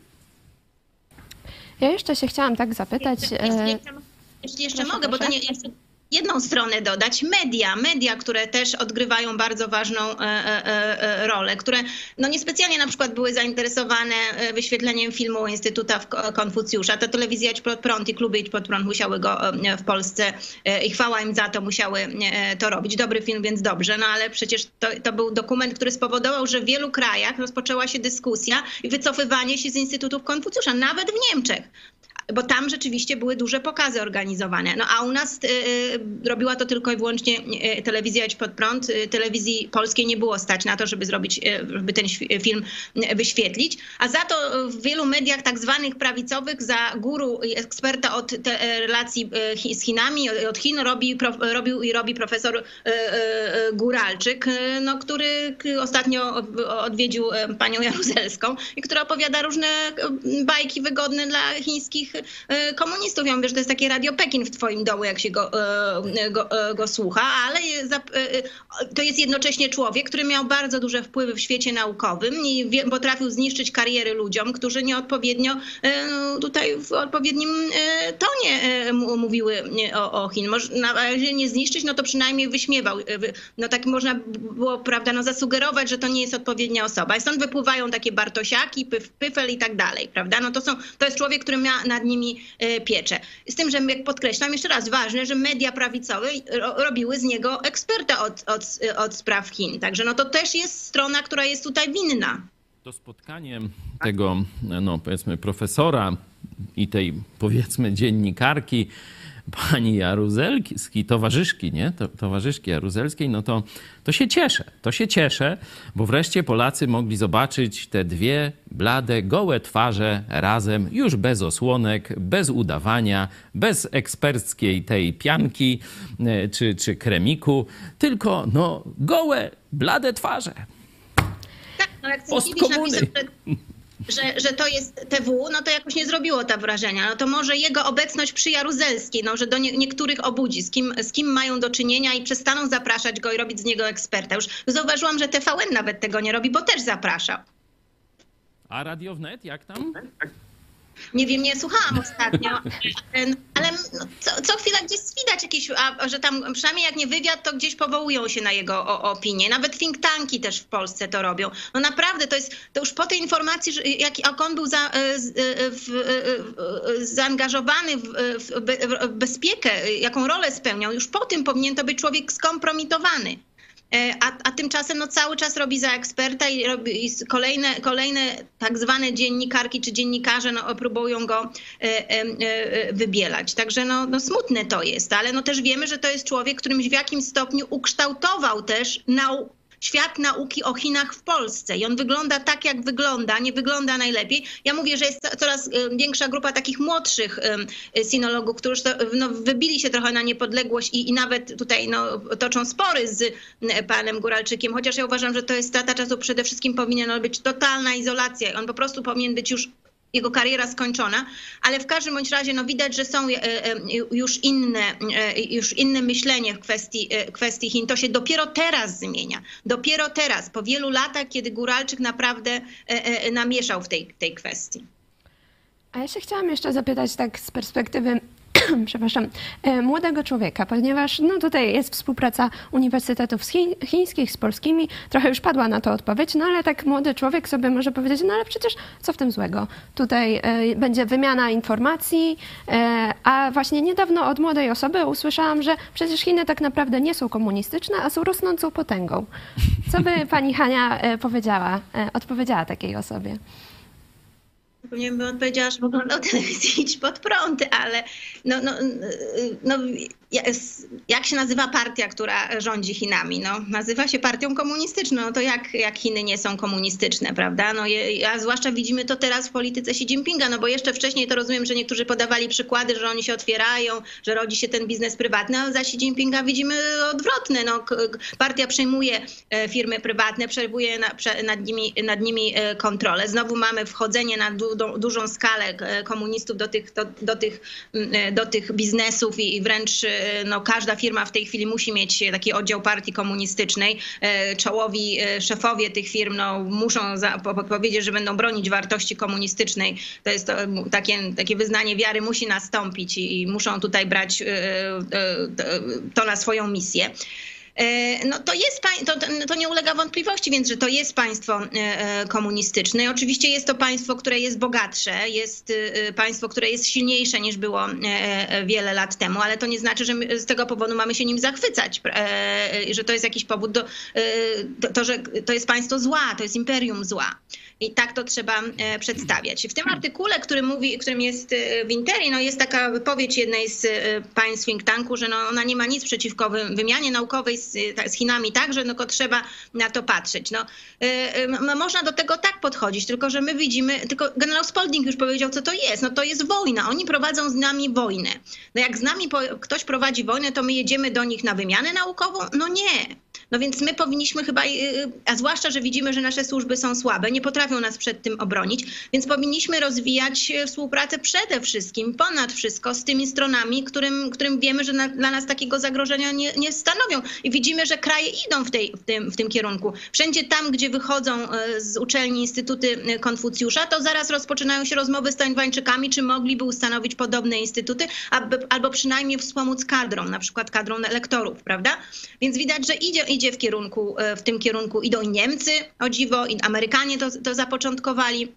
Ja jeszcze się chciałam tak zapytać. Jeśli, e, jeśli, jeśli jeszcze proszę, mogę, bo to proszę. nie, jeszcze jedną stronę dodać. Media, media, które też odgrywają bardzo ważną e, e, e, rolę, które no niespecjalnie na przykład były zainteresowane wyświetleniem filmu Instytuta Konfucjusza. To telewizja Idź Pod Prąd i kluby Idź Pod Prąd musiały go w Polsce i chwała im za to, musiały to robić. Dobry film, więc dobrze, no ale przecież to, to był dokument, który spowodował, że w wielu krajach rozpoczęła się dyskusja i wycofywanie się z Instytutów Konfucjusza, nawet w Niemczech bo tam rzeczywiście były duże pokazy organizowane. No a u nas y, y, robiła to tylko i wyłącznie y, telewizja Idź Pod Prąd. Telewizji polskiej nie było stać na to, żeby zrobić, żeby ten film wyświetlić. A za to w wielu mediach tak zwanych prawicowych za guru eksperta od e, relacji z Chinami, od Chin robi, robił i robi profesor Guralczyk, no, który ostatnio od- odwiedził panią Jaruzelską i który opowiada różne bajki wygodne dla chińskich komunistów. Ja mówię, że to jest takie Radio Pekin w twoim domu, jak się go, y, go, y, go słucha, ale to jest jednocześnie człowiek, który miał bardzo duże wpływy w świecie naukowym i potrafił zniszczyć kariery ludziom, którzy nieodpowiednio y, tutaj w odpowiednim tonie mówiły o, o Chin. Może, no, a jeżeli nie zniszczyć, no to przynajmniej wyśmiewał. wy- No tak można było, prawda, no zasugerować, że to nie jest odpowiednia osoba. I stąd wypływają takie Bartosiaki, pyf, Pyfel i tak dalej, prawda? No to są, to jest człowiek, który miał nad nimi y, pieczę. Z tym, że jak podkreślam jeszcze raz, ważne, że media prawicowe ro, robiły z niego eksperta od, od, od spraw Chin. Także no to też jest strona, która jest tutaj winna. To spotkanie tego, no powiedzmy, profesora i tej, powiedzmy, dziennikarki, pani Jaruzelskiej, towarzyszki, nie? To, towarzyszki Jaruzelskiej, no to, to się cieszę. To się cieszę, bo wreszcie Polacy mogli zobaczyć te dwie blade, gołe twarze razem, już bez osłonek, bez udawania, bez eksperckiej tej pianki e, czy, czy kremiku, tylko no gołe, blade twarze. Tak, no jak Postkomuny. Cyckiewicz napisał, że, że, że to jest TW, no to jakoś nie zrobiło to wrażenia. No to może jego obecność przy Jaruzelskiej, no że do nie, niektórych obudzi, z kim, z kim mają do czynienia i przestaną zapraszać go i robić z niego eksperta. Już zauważyłam, że TVN nawet tego nie robi, bo też zapraszał. A Radio Wnet, jak tam? Nie wiem, nie słuchałam ostatnio, ale- no, co, co chwila gdzieś widać jakieś, a, że tam przynajmniej jak nie wywiad, to gdzieś powołują się na jego o, opinię. Nawet think tanki też w Polsce to robią. No naprawdę, to jest, to już po tej informacji, że jak, jak on był za, e, e, w, e, zaangażowany w, w, be- w bezpiekę, jaką rolę spełniał, już po tym powinien to być człowiek skompromitowany. E, A, a tymczasem no, cały czas robi za eksperta i, robi, i kolejne, kolejne tak zwane dziennikarki czy dziennikarze no, próbują go e, e, wybielać. Także no, no, smutne to jest, ale no, też wiemy, że to jest człowiek, którym w jakimś stopniu ukształtował też nau świat nauki o Chinach w Polsce. I on wygląda tak, jak wygląda, nie wygląda najlepiej. Ja mówię, że jest co- coraz e, większa grupa takich młodszych e, sinologów, którzy no, wybili się trochę na niepodległość i, i nawet tutaj no, toczą spory z e, panem Góralczykiem, chociaż ja uważam, że to jest strata czasu. Przede wszystkim powinna być totalna izolacja. On po prostu powinien być już jego kariera skończona, ale w każdym bądź razie no, widać, że są e, e, już inne, e, już inne myślenie w kwestii, kwestii Chin. To się dopiero teraz zmienia. Dopiero teraz, po wielu latach, kiedy Góralczyk naprawdę namieszał w tej, tej kwestii. A ja się chciałam jeszcze zapytać tak z perspektywy przepraszam, e, młodego człowieka, ponieważ no tutaj jest współpraca uniwersytetów chińskich z polskimi. Trochę już padła na to odpowiedź, no ale tak młody człowiek sobie może powiedzieć, no ale przecież co w tym złego? Tutaj e, będzie wymiana informacji, e, a właśnie niedawno od młodej osoby usłyszałam, że przecież Chiny tak naprawdę nie są komunistyczne, a są rosnącą potęgą. Co by pani Hania powiedziała, odpowiedziała takiej osobie? Nie bym odpowiedziała, że oglądał telewizję idź pod prąd, ale no, no, no, jak się nazywa partia, która rządzi Chinami? No, nazywa się partią komunistyczną. No to jak, jak Chiny nie są komunistyczne, prawda? No, a zwłaszcza widzimy to teraz w polityce Xi Jinpinga, no bo jeszcze wcześniej to rozumiem, że niektórzy podawali przykłady, że oni się otwierają, że rodzi się ten biznes prywatny, ale za Xi Jinpinga widzimy odwrotne. No, partia przejmuje e, firmy prywatne, przejmuje nad nimi, nad nimi e, kontrolę. Znowu mamy wchodzenie na du, dużą skalę e, komunistów do tych, do, do tych, do tych biznesów i wręcz no, każda firma w tej chwili musi mieć taki oddział partii komunistycznej. E, czołowi e, szefowie tych firm no, muszą za, powiedzieć, że będą bronić wartości komunistycznej. To jest to, takie, takie wyznanie wiary musi nastąpić i, i muszą tutaj brać e, to na swoją misję. E, no to jest, to, to nie ulega wątpliwości, więc że to jest państwo e, e, komunistyczne. I oczywiście jest to państwo, które jest bogatsze, jest państwo, które jest silniejsze niż było wiele lat temu, ale to nie znaczy, że z tego powodu mamy się nim zachwycać, że to jest jakiś powód do, to, że to jest państwo zła, to jest imperium zła. I tak to trzeba e, przedstawiać. W tym artykule, który mówi, którym jest e, w Interi, no jest taka wypowiedź jednej z e, państw think tanku, że no ona nie ma nic przeciwko wymianie naukowej z, z Chinami także, no trzeba na to patrzeć. No, można do tego tak podchodzić, tylko że my widzimy, tylko generał Spalding już powiedział, co to jest. No to jest wojna. Oni prowadzą z nami wojnę. No jak z nami ktoś prowadzi wojnę, to my jedziemy do nich na wymianę naukową? No nie. No więc my powinniśmy chyba, a zwłaszcza, że widzimy, że nasze służby są słabe, nie potrafią nas przed tym obronić, więc powinniśmy rozwijać y, współpracę przede wszystkim, ponad wszystko z tymi stronami, którym, którym wiemy, że na, dla nas takiego zagrożenia nie, nie stanowią. I widzimy, że kraje idą w, tej, w, tym, w tym kierunku. Wszędzie tam, gdzie wychodzą z uczelni Instytuty Konfucjusza, to zaraz rozpoczynają się rozmowy z Tajwańczykami, czy mogliby ustanowić podobne instytuty, albo przynajmniej wspomóc kadrom, na przykład kadrom lektorów, prawda? Więc widać, że idzie, idzie w, kierunku, e, w tym kierunku. Idą i Niemcy, o dziwo, i Amerykanie to, to zapoczątkowali.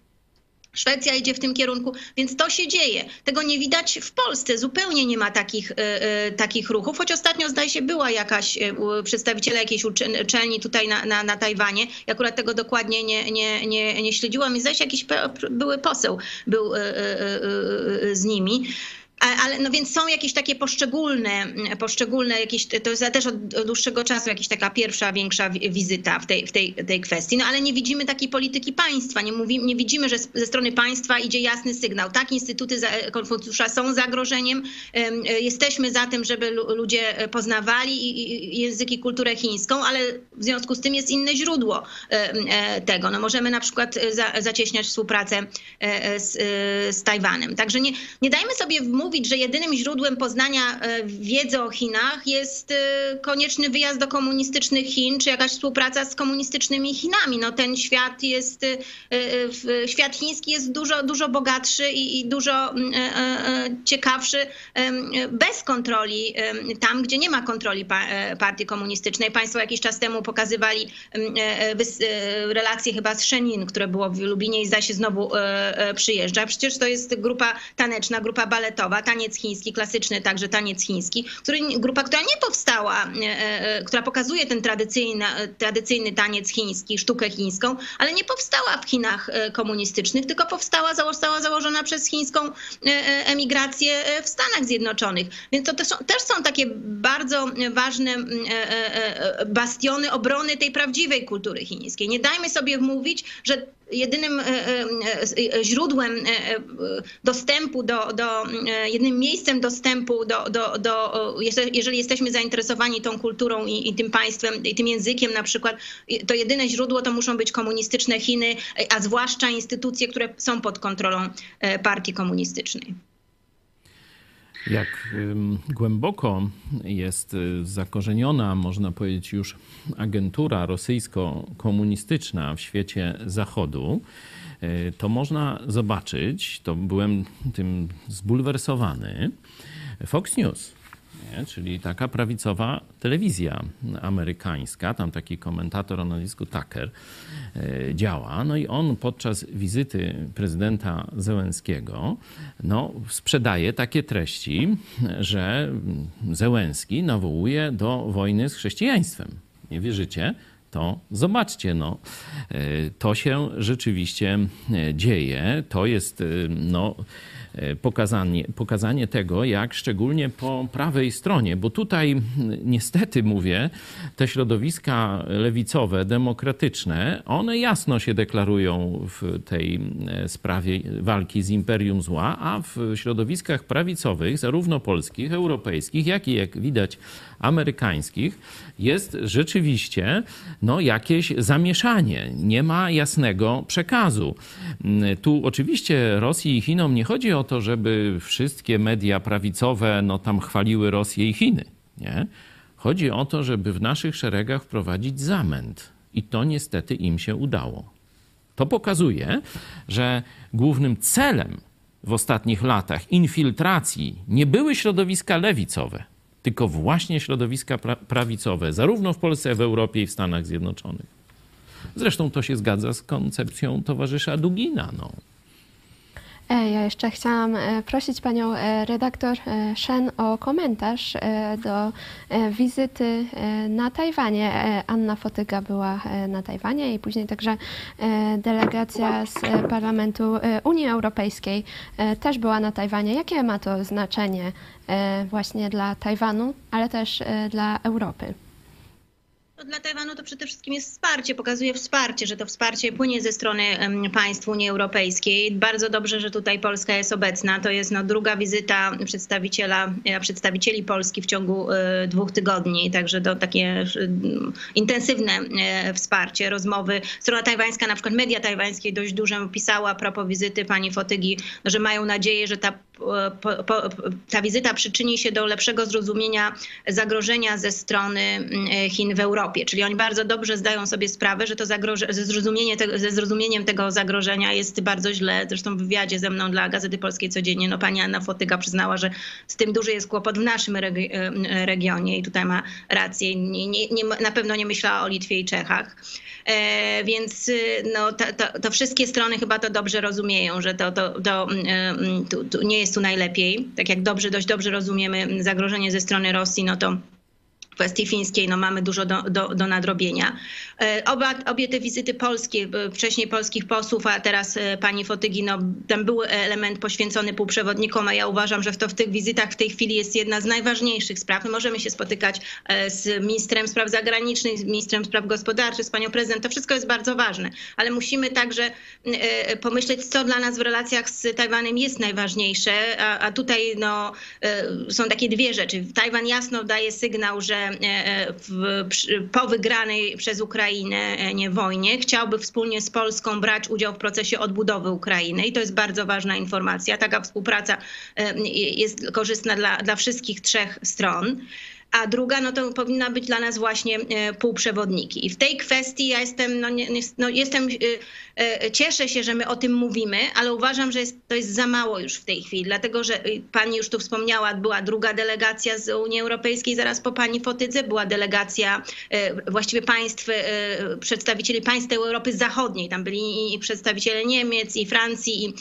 Szwecja idzie w tym kierunku, więc to się dzieje. Tego nie widać w Polsce. Zupełnie nie ma takich, y, y, takich ruchów, choć ostatnio zdaje się była jakaś y, przedstawiciele jakiejś uczelni tutaj na, na, na Tajwanie. Ja akurat tego dokładnie nie, nie, nie, nie śledziłam i zdaje się jakiś były poseł był z nimi ale no więc są jakieś takie poszczególne, poszczególne jakieś, to jest też od dłuższego czasu jakaś taka pierwsza, większa wizyta w tej, w tej, tej kwestii, no ale nie widzimy takiej polityki państwa, nie, mówi, nie widzimy, że ze strony państwa idzie jasny sygnał. Tak, instytuty Konfucjusza są zagrożeniem, jesteśmy za tym, żeby ludzie poznawali języki, kulturę chińską, ale w związku z tym jest inne źródło e, tego. No możemy na przykład za, zacieśniać współpracę e, z, e, z Tajwanem. Także nie, nie dajmy sobie wmówić, mówić, że jedynym źródłem poznania e, wiedzy o Chinach jest e, konieczny wyjazd do komunistycznych Chin, czy jakaś współpraca z komunistycznymi Chinami. No ten świat jest, e, świat chiński jest dużo, dużo bogatszy i, i dużo mm, ciekawszy bez kontroli, tam gdzie nie ma kontroli partii komunistycznej. Państwo jakiś czas temu pokazywali mm, relacje chyba z Szenin, które było w Lubinie i się znowu przyjeżdża. Przecież to jest grupa taneczna, grupa baletowa taniec chiński, klasyczny także taniec chiński, który, grupa, która nie powstała, e, e, która pokazuje ten tradycyjny, tradycyjny taniec chiński, sztukę chińską, ale nie powstała w Chinach e, komunistycznych, tylko powstała, została założona przez chińską emigrację w Stanach Zjednoczonych. Więc to też są, też są takie bardzo ważne bastiony obrony tej prawdziwej kultury chińskiej. Nie dajmy sobie wmówić, że jedynym e, e, e, źródłem dostępu do, do jednym miejscem dostępu do, do, do jeżeli jesteśmy zainteresowani tą kulturą i, i tym państwem, i tym językiem na przykład, to jedyne źródło to muszą być komunistyczne Chiny, a zwłaszcza instytucje, które są pod kontrolą partii komunistycznej. Jak głęboko jest y, zakorzeniona, można powiedzieć, już agentura rosyjsko-komunistyczna w świecie Zachodu, to można zobaczyć, to byłem tym zbulwersowany, Fox News nie? czyli taka prawicowa telewizja amerykańska, tam taki komentator o nazwisku Tucker e, działa. No i on podczas wizyty prezydenta Zełenskiego no, sprzedaje takie treści, że Zełenski nawołuje do wojny z chrześcijaństwem. Nie wierzycie? To zobaczcie, no, e, to się rzeczywiście e, dzieje. To jest no, e, pokazanie, pokazanie tego, jak szczególnie po prawej stronie, bo tutaj niestety mówię, te środowiska lewicowe, demokratyczne, one jasno się deklarują w tej e, sprawie walki z imperium zła, a w środowiskach prawicowych, zarówno polskich, europejskich, jak i jak widać amerykańskich, jest rzeczywiście no, jakieś zamieszanie. Nie ma jasnego przekazu. Tu oczywiście Rosji i Chinom nie chodzi o to, żeby wszystkie media prawicowe no, tam chwaliły Rosję i Chiny. Nie? Chodzi o to, żeby w naszych szeregach wprowadzić zamęt. I to niestety im się udało. To pokazuje, że głównym celem w ostatnich latach infiltracji nie były środowiska lewicowe, tylko właśnie środowiska pra prawicowe, zarówno w Polsce, w Europie i w Stanach Zjednoczonych. Zresztą to się zgadza z koncepcją towarzysza Dugina. No. E, ja jeszcze chciałam e, prosić panią e, redaktor Shen o komentarz do wizyty na Tajwanie. Anna Fotyga była na Tajwanie i później także delegacja z Parlamentu Unii Europejskiej też była na Tajwanie. Jakie ma to znaczenie właśnie dla Tajwanu, ale też dla Europy? Dla Tajwanu to przede wszystkim jest wsparcie, pokazuje wsparcie, że to wsparcie płynie ze strony państw Unii Europejskiej. Bardzo dobrze, że tutaj Polska jest obecna. To jest no, druga wizyta przedstawiciela, e, przedstawicieli Polski w ciągu e, dwóch tygodni, także to takie intensywne e, wsparcie, rozmowy. Strona tajwańska, na przykład media tajwańskie dość dużo pisała a propos wizyty pani Fotygi, że mają nadzieję, że ta po, po, ta wizyta przyczyni się do lepszego zrozumienia zagrożenia ze strony Chin w Europie. Czyli oni bardzo dobrze zdają sobie sprawę, że to zagroże, zrozumienie te, ze zrozumieniem tego zagrożenia jest bardzo źle. Zresztą w wywiadzie ze mną dla Gazety Polskiej codziennie no, pani Anna Fotyga przyznała, że z tym duży jest kłopot w naszym regi e, regionie i tutaj ma rację. Nie, nie, nie, na pewno nie myślała o Litwie i Czechach. E, więc no, to, to, to, wszystkie strony chyba to dobrze rozumieją, że to, to, to, to, to nie jest tu najlepiej. Tak jak dobrze, dość dobrze rozumiemy zagrożenie ze strony Rosji, no to kwestii fińskiej no, mamy dużo do, do, do nadrobienia. E, oba, obie te wizyty polskie, wcześniej polskich posłów, a teraz e, pani Fotygi, no, tam był element poświęcony półprzewodnikom, a ja uważam, że w, to, w tych wizytach w tej chwili jest jedna z najważniejszych spraw. My możemy się spotykać e, z ministrem spraw zagranicznych, z ministrem spraw gospodarczych, z panią prezydent. To wszystko jest bardzo ważne, ale musimy także pomyśleć, co dla nas w relacjach z Tajwanem jest najważniejsze, a, a tutaj no, są takie dwie rzeczy. Tajwan jasno daje sygnał, że w, po wygranej przez Ukrainę e, nie wojnie chciałby wspólnie z Polską brać udział w procesie odbudowy Ukrainy i to jest bardzo ważna informacja. Taka współpraca e, jest korzystna dla, dla wszystkich trzech stron a druga no to powinna być dla nas właśnie e, półprzewodniki. I w tej kwestii ja jestem, no, nie, no jestem, e, e, cieszę się, że my o tym mówimy, ale uważam, że jest, to jest za mało już w tej chwili, dlatego że pani już tu wspomniała, była druga delegacja z Unii Europejskiej, zaraz po pani Fotydze była delegacja właściwie państw, przedstawicieli państw Europy Zachodniej. Tam byli i przedstawiciele Niemiec, i Francji, i,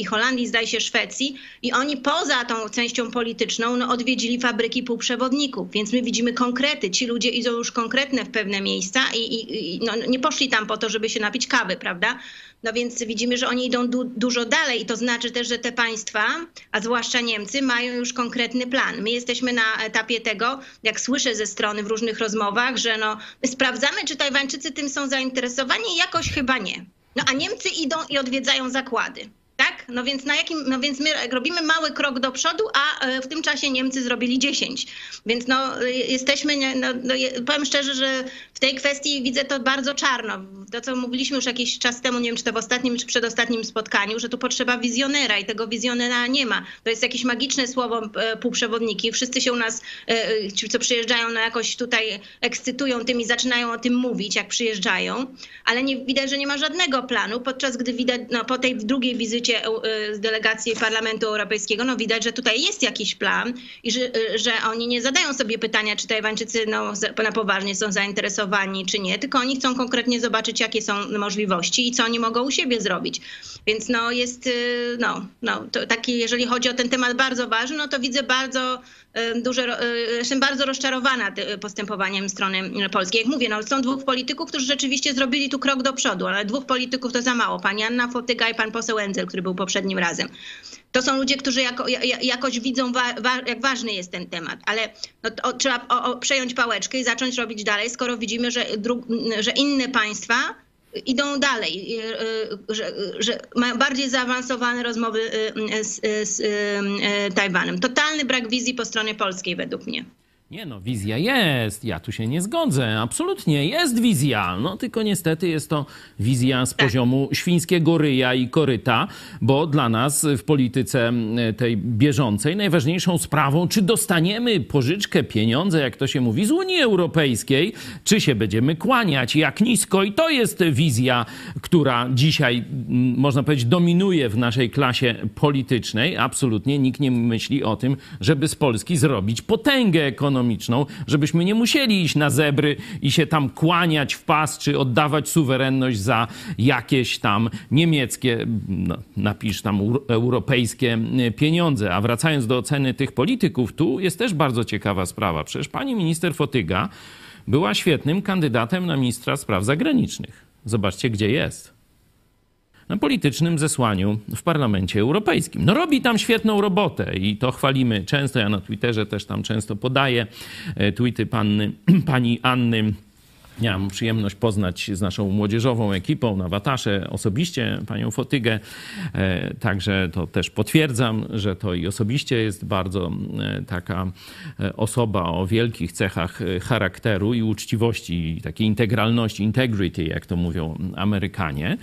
i Holandii, zdaje się Szwecji. I oni poza tą częścią polityczną no, odwiedzili fabryki półprzewodników więc my widzimy konkrety. Ci ludzie idą już konkretne w pewne miejsca i, i, i no, nie poszli tam po to, żeby się napić kawy, prawda? No więc widzimy, że oni idą du dużo dalej i to znaczy też, że te państwa, a zwłaszcza Niemcy, mają już konkretny plan. My jesteśmy na etapie tego, jak słyszę ze strony w różnych rozmowach, że no, sprawdzamy, czy Tajwańczycy tym są zainteresowani, jakoś chyba nie. No a Niemcy idą i odwiedzają zakłady. Tak? No więc na jakim, no więc my robimy mały krok do przodu, a e, w tym czasie Niemcy zrobili 10. Więc no jesteśmy, no, no, powiem szczerze, że w tej kwestii widzę to bardzo czarno. To, co mówiliśmy już jakiś czas temu, nie wiem, czy to w ostatnim, czy przedostatnim spotkaniu, że tu potrzeba wizjonera i tego wizjonera nie ma. To jest jakieś magiczne słowo e, półprzewodniki. Wszyscy się u nas, e, ci, co przyjeżdżają, no jakoś tutaj ekscytują tym i zaczynają o tym mówić, jak przyjeżdżają, ale nie widać, że nie ma żadnego planu, podczas gdy widać, no, po tej drugiej wizycie z delegacji Parlamentu Europejskiego, no widać, że tutaj jest jakiś plan i że, że oni nie zadają sobie pytania, czy Tajwańczycy no, na poważnie są zainteresowani, czy nie, tylko oni chcą konkretnie zobaczyć, jakie są możliwości i co oni mogą u siebie zrobić. Więc no jest, y, no, no to taki, jeżeli chodzi o ten temat bardzo ważny, no to widzę bardzo duże, jestem bardzo rozczarowana postępowaniem strony polskiej. Jak mówię, no, są dwóch polityków, którzy rzeczywiście zrobili tu krok do przodu, ale dwóch polityków to za mało. Pani Anna Fotyga i pan poseł Enzel, który był po poprzednim razem. To są ludzie, którzy jako, jakoś widzą, wa, wa, jak ważny jest ten temat, ale no, trzeba o, o, przejąć pałeczkę i zacząć robić dalej, skoro widzimy, że, dru, że inne państwa idą dalej, że, że mają bardziej zaawansowane rozmowy z, z Tajwanem. Totalny brak wizji po stronie polskiej według mnie. Nie no, wizja jest. Ja tu się nie zgodzę. Absolutnie jest wizja. No tylko niestety jest to wizja z tak. poziomu świńskiego ryja i koryta, bo dla nas w polityce tej bieżącej najważniejszą sprawą, czy dostaniemy pożyczkę, pieniądze, jak to się mówi, z Unii Europejskiej, czy się będziemy kłaniać, jak nisko. I to jest wizja, która dzisiaj, można powiedzieć, dominuje w naszej klasie politycznej. Absolutnie nikt nie myśli o tym, żeby z Polski zrobić potęgę ekonomiczną ekonomiczną, żebyśmy nie musieli iść na zebry i się tam kłaniać w pas, czy oddawać suwerenność za jakieś tam niemieckie, no, napisz tam europejskie pieniądze. A wracając do oceny tych polityków, tu jest też bardzo ciekawa sprawa. Przecież pani minister Fotyga była świetnym kandydatem na ministra spraw zagranicznych. Zobaczcie, gdzie jest na politycznym zesłaniu w Parlamencie Europejskim. No robi tam świetną robotę i to chwalimy często. Ja na Twitterze też tam często podaję e, tweety panny, pani Anny Miałem przyjemność poznać z naszą młodzieżową ekipą na Watasze osobiście panią Fotygę, e, także to też potwierdzam, że to i osobiście jest bardzo e, taka e, osoba o wielkich cechach charakteru i uczciwości, i takiej integralności, integrity, jak to mówią Amerykanie.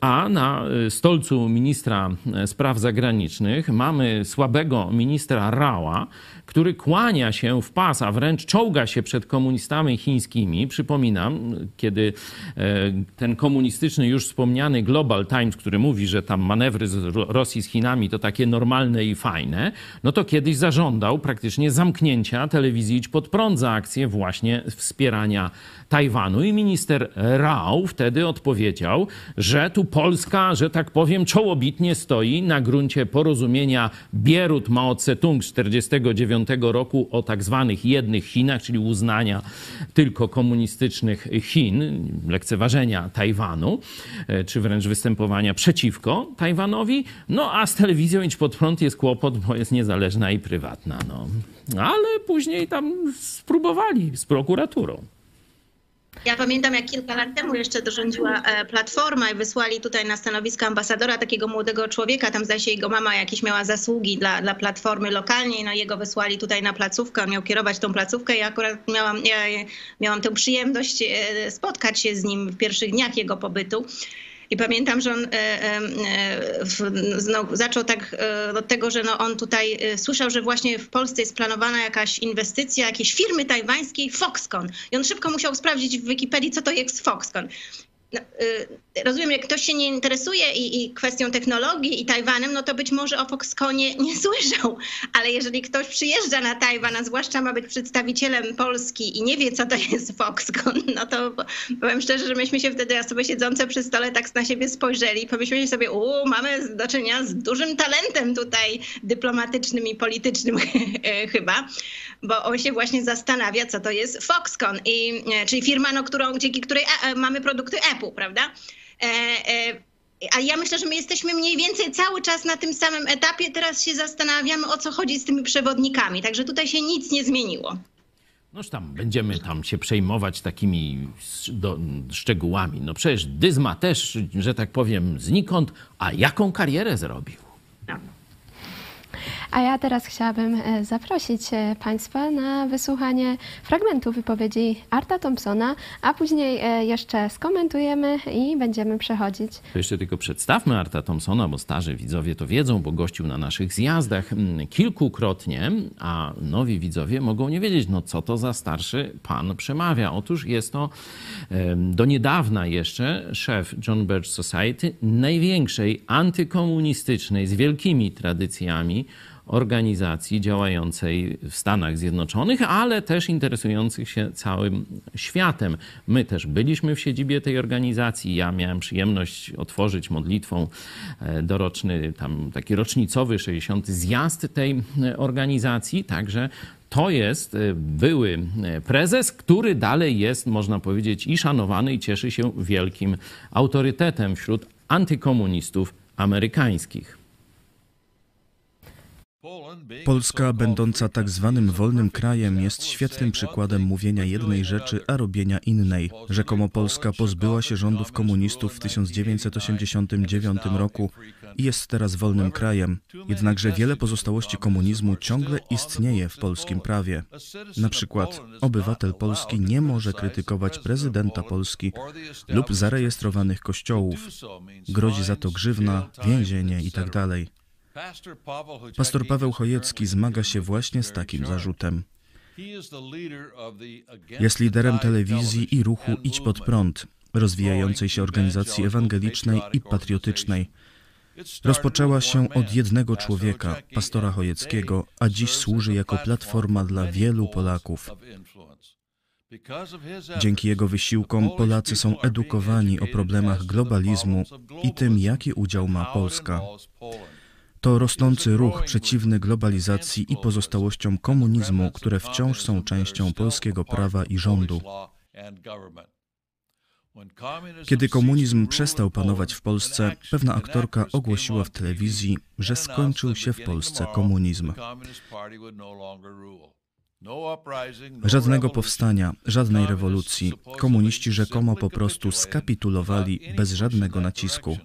A na stolcu ministra spraw zagranicznych mamy słabego ministra Rała, który kłania się w pas, a wręcz czołga się przed komunistami chińskimi. Przypominam, kiedy e, ten komunistyczny, już wspomniany Global Times, który mówi, że tam manewry z Rosji z Chinami to takie normalne i fajne, no to kiedyś zażądał praktycznie zamknięcia telewizji Idź Pod Prąd za akcję właśnie wspierania Tajwanu. I minister Rao wtedy odpowiedział, że tu Polska, że tak powiem, czołobitnie stoi na gruncie porozumienia Bierut-Mao Tse-tung z 1949 roku o tak zwanych jednych Chinach, czyli uznania tylko komunistycznych Chin, lekceważenia Tajwanu, e, czy wręcz występowania przeciwko Tajwanowi. No a z telewizją Idź Pod Prąd jest kłopot, bo jest niezależna i prywatna. No. Ale później tam spróbowali z prokuraturą. Ja pamiętam, jak kilka lat temu jeszcze dorządziła e, Platforma i wysłali tutaj na stanowisko ambasadora takiego młodego człowieka, tam się jego mama jakieś miała zasługi dla, dla Platformy lokalnej, no jego wysłali tutaj na placówkę, on miał kierować tą placówkę. I akurat miałam, ja, miałam tę przyjemność e, spotkać się z nim w pierwszych dniach jego pobytu. I pamiętam, że on e, e, no, zaczął tak e, od tego, że no, on tutaj słyszał, że właśnie w Polsce jest planowana jakaś inwestycja jakiejś firmy tajwańskiej Foxconn. I on szybko musiał sprawdzić w Wikipedii, co to jest Foxconn. No, y, rozumiem, jak ktoś się nie interesuje i, i, kwestią technologii i Tajwanem, no to być może o Foxconnie nie słyszał, ale jeżeli ktoś przyjeżdża na Tajwan, a zwłaszcza ma być przedstawicielem Polski i nie wie, co to jest Foxconn, no to powiem szczerze, że myśmy się wtedy osoby siedzące przy stole tak na siebie spojrzeli i pomyśleli sobie, u, mamy do czynienia z dużym talentem tutaj dyplomatycznym i politycznym chyba, bo on się właśnie zastanawia, co to jest Foxconn, i, e, czyli firma, no, którą, dzięki której e, e, mamy produkty Apple, prawda? A ja myślę, że my jesteśmy mniej więcej cały czas na tym samym etapie. Teraz się zastanawiamy, o co chodzi z tymi przewodnikami. Także tutaj się nic nie zmieniło. Noż tam będziemy tam się przejmować takimi do, szczegółami. No przecież Dyzma też, że tak powiem, znikąd, a jaką karierę zrobił? A ja teraz chciałabym e, zaprosić e, Państwa na wysłuchanie fragmentu wypowiedzi Arta Thompsona, a później e, jeszcze skomentujemy i będziemy przechodzić. To jeszcze tylko przedstawmy Arta Thompsona, bo starzy widzowie to wiedzą, bo gościł na naszych zjazdach mm, kilkukrotnie, a nowi widzowie mogą nie wiedzieć, no co to za starszy pan przemawia. Otóż jest to do niedawna jeszcze szef John Birch Society, największej antykomunistycznej, z wielkimi tradycjami organizacji działającej w Stanach Zjednoczonych, ale też interesujących się całym światem. My też byliśmy w siedzibie tej organizacji. Ja miałem przyjemność otworzyć modlitwą e, doroczny, tam taki rocznicowy 60. zjazd tej e, organizacji, także to jest e, były prezes, który dalej jest, można powiedzieć, i szanowany, i cieszy się wielkim autorytetem wśród antykomunistów amerykańskich. Polska, będąca tak zwanym wolnym krajem, jest świetnym przykładem mówienia jednej rzeczy, a robienia innej. Rzekomo Polska pozbyła się rządów komunistów w 1989 roku i jest teraz wolnym krajem. Jednakże wiele pozostałości komunizmu ciągle istnieje w polskim prawie. Na przykład obywatel Polski nie może krytykować prezydenta Polski lub zarejestrowanych kościołów. Grozi za to grzywna, więzienie itd. Pastor Paweł Chojecki zmaga się właśnie z takim zarzutem. Jest liderem telewizji i ruchu Idź pod prąd, rozwijającej się organizacji ewangelicznej i patriotycznej. Rozpoczęła się od jednego człowieka, pastora Chojeckiego, a dziś służy jako platforma dla wielu Polaków. Dzięki jego wysiłkom Polacy są edukowani o problemach globalizmu i tym, jaki udział ma Polska. To rosnący ruch przeciwny globalizacji i pozostałościom komunizmu, które wciąż są częścią polskiego prawa i rządu. Kiedy komunizm przestał panować w Polsce, pewna aktorka ogłosiła w telewizji, że skończył się w Polsce komunizm. Żadnego powstania, żadnej rewolucji. Komuniści rzekomo po prostu skapitulowali bez żadnego nacisku.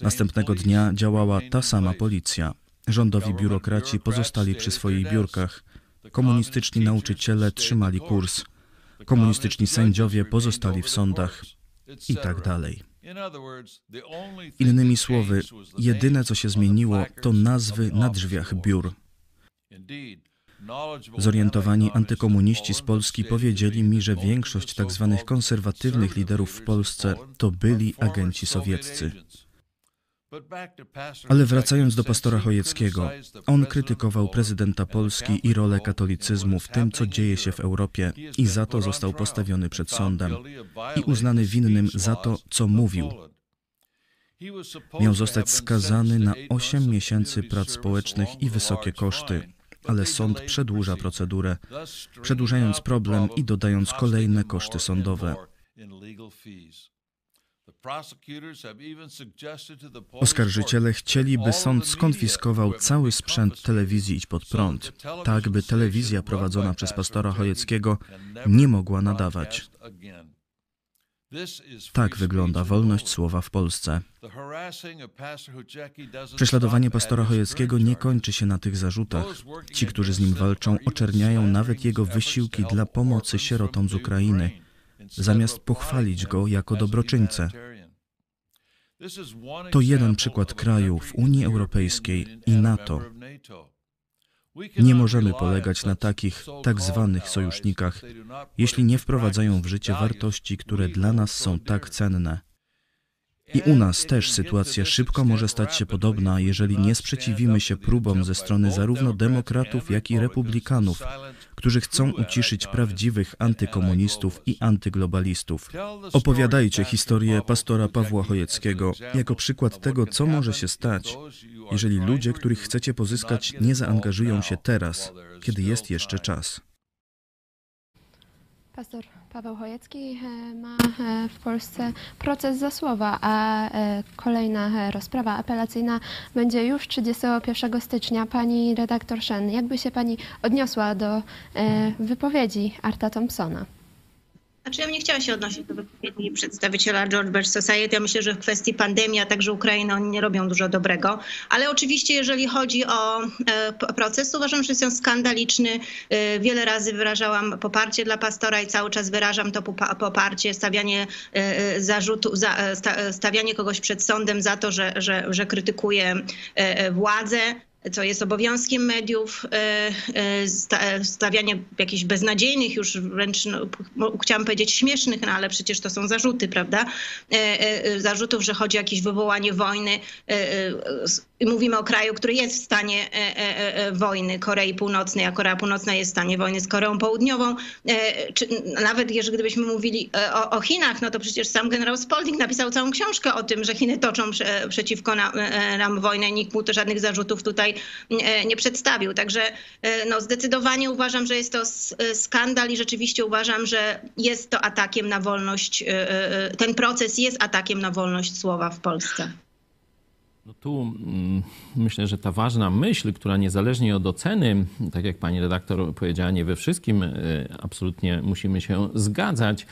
Następnego dnia działała ta sama policja. Rządowi biurokraci pozostali przy swoich biurkach. Komunistyczni nauczyciele trzymali kurs. Komunistyczni sędziowie pozostali w sądach. I tak dalej. Innymi słowy, jedyne co się zmieniło, to nazwy na drzwiach biur. Zorientowani antykomuniści z Polski powiedzieli mi, że większość tzw. Tak konserwatywnych liderów w Polsce to byli agenci sowieccy. Ale wracając do pastora Chojeckiego, on krytykował prezydenta Polski i rolę katolicyzmu w tym, co dzieje się w Europie i za to został postawiony przed sądem i uznany winnym za to, co mówił. Miał zostać skazany na 8 miesięcy prac społecznych i wysokie koszty, ale sąd przedłuża procedurę, przedłużając problem i dodając kolejne koszty sądowe. Oskarżyciele chcieli, by sąd skonfiskował cały sprzęt telewizji Idź Pod Prąd, tak by telewizja prowadzona przez pastora Chojeckiego nie mogła nadawać. Tak wygląda wolność słowa w Polsce. Prześladowanie pastora Chojeckiego nie kończy się na tych zarzutach. Ci, którzy z nim walczą, oczerniają nawet jego wysiłki dla pomocy sierotom z Ukrainy, zamiast pochwalić go jako dobroczyńcę. To jeden przykład kraju w Unii Europejskiej i NATO. Nie możemy polegać na takich tak zwanych sojusznikach, jeśli nie wprowadzają w życie wartości, które dla nas są tak cenne. I u nas też sytuacja szybko może stać się podobna, jeżeli nie sprzeciwimy się próbom ze strony zarówno demokratów, jak i republikanów, którzy chcą uciszyć prawdziwych antykomunistów i antyglobalistów. Opowiadajcie historię pastora Pawła Chojeckiego jako przykład tego, co może się stać, jeżeli ludzie, których chcecie pozyskać, nie zaangażują się teraz, kiedy jest jeszcze czas. Pastor Paweł Chojecki e, ma e, w Polsce proces za słowa, a e, kolejna rozprawa apelacyjna będzie już 31 stycznia. Pani redaktor Szen, jakby się Pani odniosła do wypowiedzi Arta Thompsona? Znaczy ja nie chciała się odnosić do wypowiedzi przedstawiciela George Bush Society. Ja myślę, że w kwestii pandemii, a także Ukrainy oni nie robią dużo dobrego. Ale oczywiście jeżeli chodzi o e, proces, uważam, że jest on skandaliczny. E, wiele razy wyrażałam poparcie dla pastora i cały czas wyrażam to poparcie, stawianie e, zarzutu, stawianie kogoś przed sądem za to, że, że, że krytykuje władzę co jest obowiązkiem mediów, e, e, stawianie jakichś beznadziejnych, już wręcz no, chciałam powiedzieć śmiesznych, no ale przecież to są zarzuty, prawda? E, zarzutów, że chodzi o jakieś wywołanie wojny mówimy o kraju, który jest w stanie e, e, e, wojny Korei Północnej, a Korea Północna jest w stanie wojny z Koreą Południową. Czy nawet jeżeli gdybyśmy mówili o, o, Chinach, no to przecież sam generał Spalding napisał całą książkę o tym, że Chiny toczą prze, przeciwko nam wojnę. Nikt mu to żadnych zarzutów tutaj nie przedstawił. Także no, zdecydowanie uważam, że jest to skandal i rzeczywiście uważam, że jest to atakiem na wolność, ten proces jest atakiem na wolność słowa w Polsce. No tu mm, myślę, że ta ważna myśl, która niezależnie od oceny, tak jak pani redaktor powiedziała, nie we wszystkim e, absolutnie musimy się zgadzać,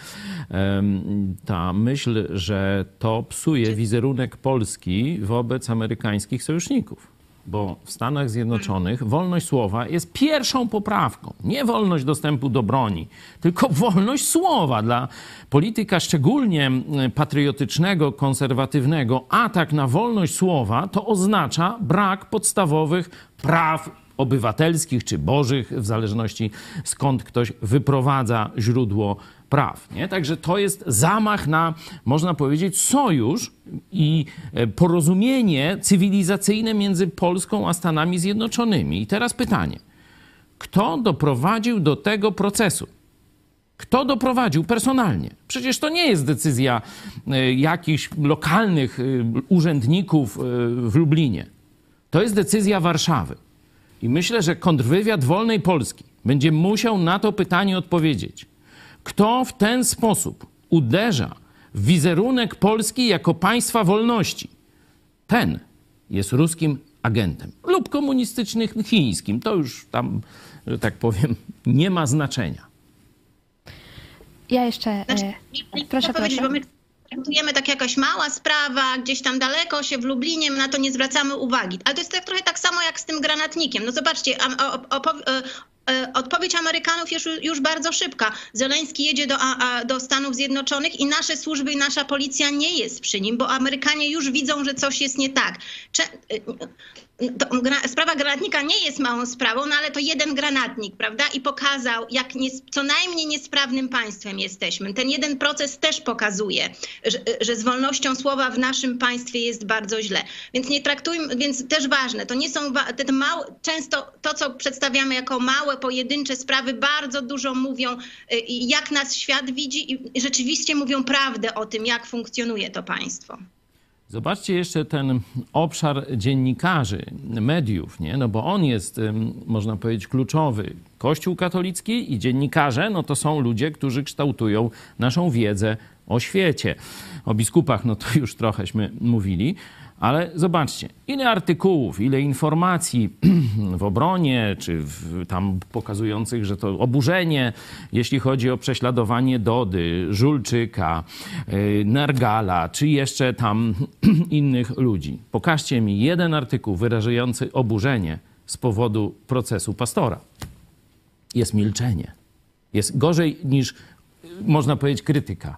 ta myśl, że to psuje wizerunek Polski wobec amerykańskich sojuszników bo w Stanach Zjednoczonych wolność słowa jest pierwszą poprawką. Nie wolność dostępu do broni, tylko wolność słowa. Dla polityka szczególnie patriotycznego, konserwatywnego, atak na wolność słowa to oznacza brak podstawowych praw obywatelskich czy bożych, w zależności skąd ktoś wyprowadza źródło praw. Nie? Także to jest zamach na, można powiedzieć, sojusz i e, porozumienie cywilizacyjne między Polską a Stanami Zjednoczonymi. I teraz pytanie. Kto doprowadził do tego procesu? Kto doprowadził personalnie? Przecież to nie jest decyzja e, jakichś lokalnych e, urzędników w Lublinie. To jest decyzja Warszawy. I myślę, że kontrwywiad Wolnej Polski będzie musiał na to pytanie odpowiedzieć. Kto w ten sposób uderza w wizerunek Polski jako państwa wolności, ten jest ruskim agentem lub komunistycznym chińskim. To już tam, że tak powiem, nie ma znaczenia. Ja jeszcze. Znaczy, e, proszę, powiedzieć, bo my traktujemy tak jakaś mała sprawa, gdzieś tam daleko się w Lublinie, na to nie zwracamy uwagi. Ale to jest tak, trochę tak samo jak z tym granatnikiem. No zobaczcie, E, odpowiedź Amerykanów jest już bardzo szybka. Zeleński jedzie do, do Stanów Zjednoczonych i nasze służby i nasza policja nie jest przy nim, bo Amerykanie już widzą, że coś jest nie tak. Cze to, sprawa granatnika nie jest małą sprawą, no ale to jeden granatnik, prawda? I pokazał, jak nie, co najmniej niesprawnym państwem jesteśmy. Ten jeden proces też pokazuje, że, że, z wolnością słowa w naszym państwie jest bardzo źle. Więc nie traktujmy, więc też ważne, to nie są te małe, często to, co przedstawiamy jako małe, pojedyncze sprawy, bardzo dużo mówią, y, jak nas świat widzi i rzeczywiście mówią prawdę o tym, jak funkcjonuje to państwo. Zobaczcie jeszcze ten obszar dziennikarzy, mediów, nie? no bo on jest, można powiedzieć, kluczowy. Kościół katolicki i dziennikarze, no to są ludzie, którzy kształtują naszą wiedzę o świecie. O biskupach, no to już trochęśmy mówili. Ale zobaczcie, ile artykułów, ile informacji w obronie, czy w, tam pokazujących, że to oburzenie, jeśli chodzi o prześladowanie Dody, Żulczyka, yy, Nergala, czy jeszcze tam innych ludzi. Pokażcie mi jeden artykuł wyrażający oburzenie z powodu procesu pastora. Jest milczenie. Jest gorzej niż, można powiedzieć, krytyka.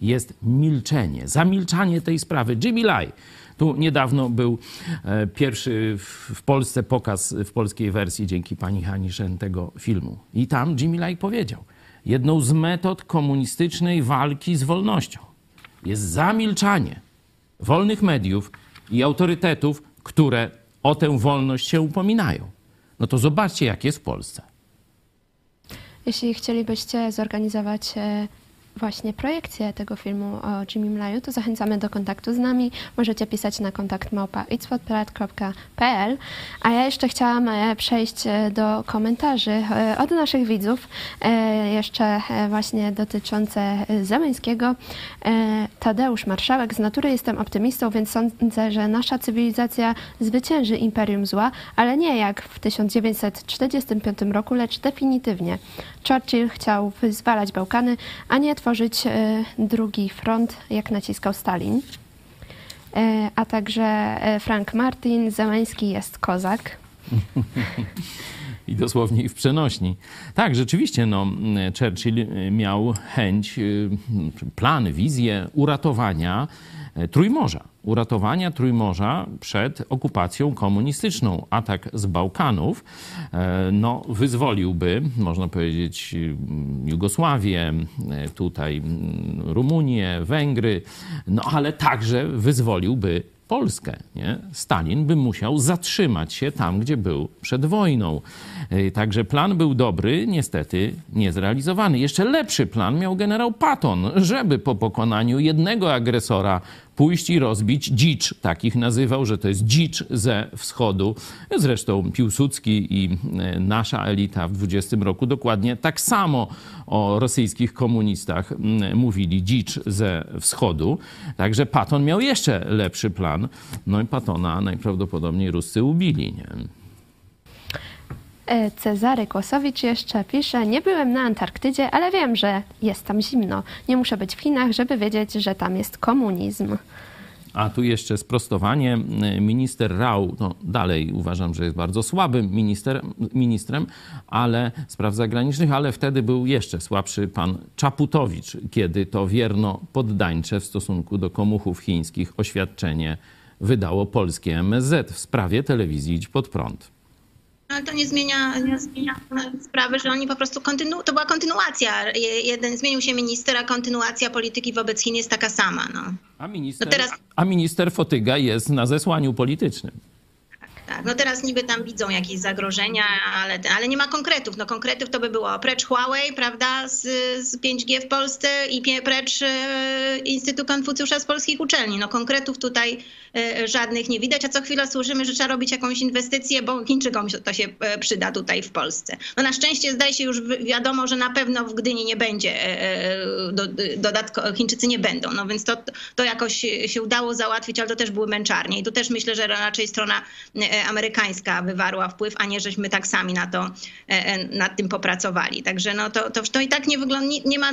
Jest milczenie, zamilczanie tej sprawy. Jimmy Lai tu niedawno był e, pierwszy w Polsce pokaz w polskiej wersji dzięki pani Hani Shen tego filmu. I tam Jimmy Lai powiedział, jedną z metod komunistycznej walki z wolnością jest zamilczanie wolnych mediów i autorytetów, które o tę wolność się upominają. No to zobaczcie, jak jest w Polsce. Jeśli chcielibyście zorganizować e, właśnie projekcję tego filmu o Jimmy Mlaju, to zachęcamy do kontaktu z nami. Możecie pisać na kontakt małpa A ja jeszcze chciałam e, przejść e, do komentarzy e, od naszych widzów, jeszcze właśnie dotyczące Zeleńskiego. Tadeusz Marszałek, z natury jestem optymistą, więc sądzę, że nasza cywilizacja zwycięży imperium zła, ale nie jak w 1945 roku, lecz definitywnie. Churchill chciał wyzwalać Bałkany, a nie tworzyć e, drugi front, jak naciskał Stalin. E, a także e, Frank Martin, Zeleński jest kozak. I dosłownie w przenośni. Tak, rzeczywiście, no, Churchill miał chęć, plan, wizję uratowania Trójmorza uratowania Trójmorza przed okupacją komunistyczną. Atak z Bałkanów e, no, wyzwoliłby, można powiedzieć, Jugosławię, e, tutaj Rumunię, Węgry, no ale także wyzwoliłby Polskę. Nie? Stalin by musiał zatrzymać się tam, gdzie był przed wojną. E, także plan był dobry, niestety niezrealizowany. Jeszcze lepszy plan miał generał Patton, żeby po pokonaniu jednego agresora pójść i rozbić dzicz. Takich nazywał, że to jest dzicz ze wschodu. Zresztą Piłsudski i e, nasza elita w 20 roku dokładnie tak samo o rosyjskich komunistach mówili dzicz ze wschodu. Także Patton miał jeszcze lepszy plan. No i Patona najprawdopodobniej Ruscy ubili. Nie? E, Cezary Kłosowicz jeszcze pisze, nie byłem na Antarktydzie, ale wiem, że jest tam zimno. Nie muszę być w Chinach, żeby wiedzieć, że tam jest komunizm. A tu jeszcze sprostowanie. Minister Rau, no dalej uważam, że jest bardzo słabym minister, ministrem, ale spraw zagranicznych, ale wtedy był jeszcze słabszy pan Czaputowicz, kiedy to wierno poddańcze w stosunku do komuchów chińskich oświadczenie wydało polskie MSZ w sprawie telewizji Idź Pod Prąd. Ale to nie zmienia, nie zmienia sprawy, że oni po prostu kontynu, to była kontynuacja. Jeden zmienił się minister, a kontynuacja polityki wobec Chin jest taka sama. No. A, minister, no teraz... a minister Fotyga jest na zesłaniu politycznym. Tak, no teraz niby tam widzą jakieś zagrożenia, ale, ale nie ma konkretów. No konkretów to by było precz Huawei, prawda, z, z 5G w Polsce i precz e, Instytut Konfucjusza z polskich uczelni. No konkretów tutaj e, żadnych nie widać, a co chwilę słyszymy, że trzeba robić jakąś inwestycję, bo Chińczykom to się e, przyda tutaj w Polsce. No na szczęście zdaje się już wiadomo, że na pewno w Gdyni nie będzie do, dodatko, Chińczycy nie będą, no więc to, to jakoś się udało załatwić, ale to też były męczarnie i tu też myślę, że raczej strona amerykańska wywarła wpływ, a nie żeśmy tak sami na to, e, e, nad tym popracowali. Także no to, to, to i tak nie wygląda, nie, ma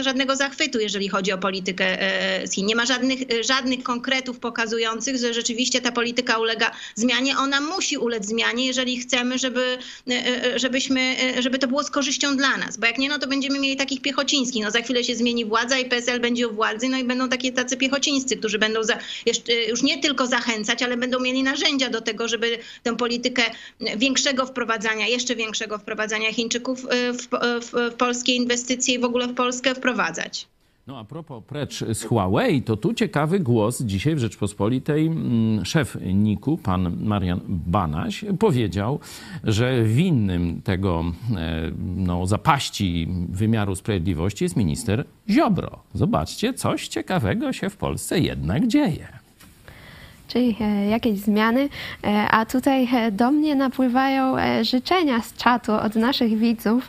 żadnego zachwytu, jeżeli chodzi o politykę e, z Chin. Nie ma żadnych, żadnych konkretów pokazujących, że rzeczywiście ta polityka ulega zmianie. Ona musi ulec zmianie, jeżeli chcemy, żeby, żebyśmy, żeby to było z korzyścią dla nas. Bo jak nie, no to będziemy mieli takich piechocińskich. No za chwilę się zmieni władza i PSL będzie u władzy, no i będą takie tacy piechocińscy, którzy będą za, już nie tylko zachęcać, ale będą mieli narzędzia do tego, żeby tę politykę większego wprowadzania, jeszcze większego wprowadzania Chińczyków y, w, w, w polskie inwestycje i w ogóle w Polskę wprowadzać. No a propos precz z Huawei, to tu ciekawy głos dzisiaj w Rzeczpospolitej. Mm, szef NIK-u, pan Marian Banaś, powiedział, że winnym tego e, no, zapaści wymiaru sprawiedliwości jest minister Ziobro. Zobaczcie, coś ciekawego się w Polsce jednak dzieje czyli e, jakieś zmiany, e, a tutaj e, do mnie napływają życzenia z czatu od naszych widzów.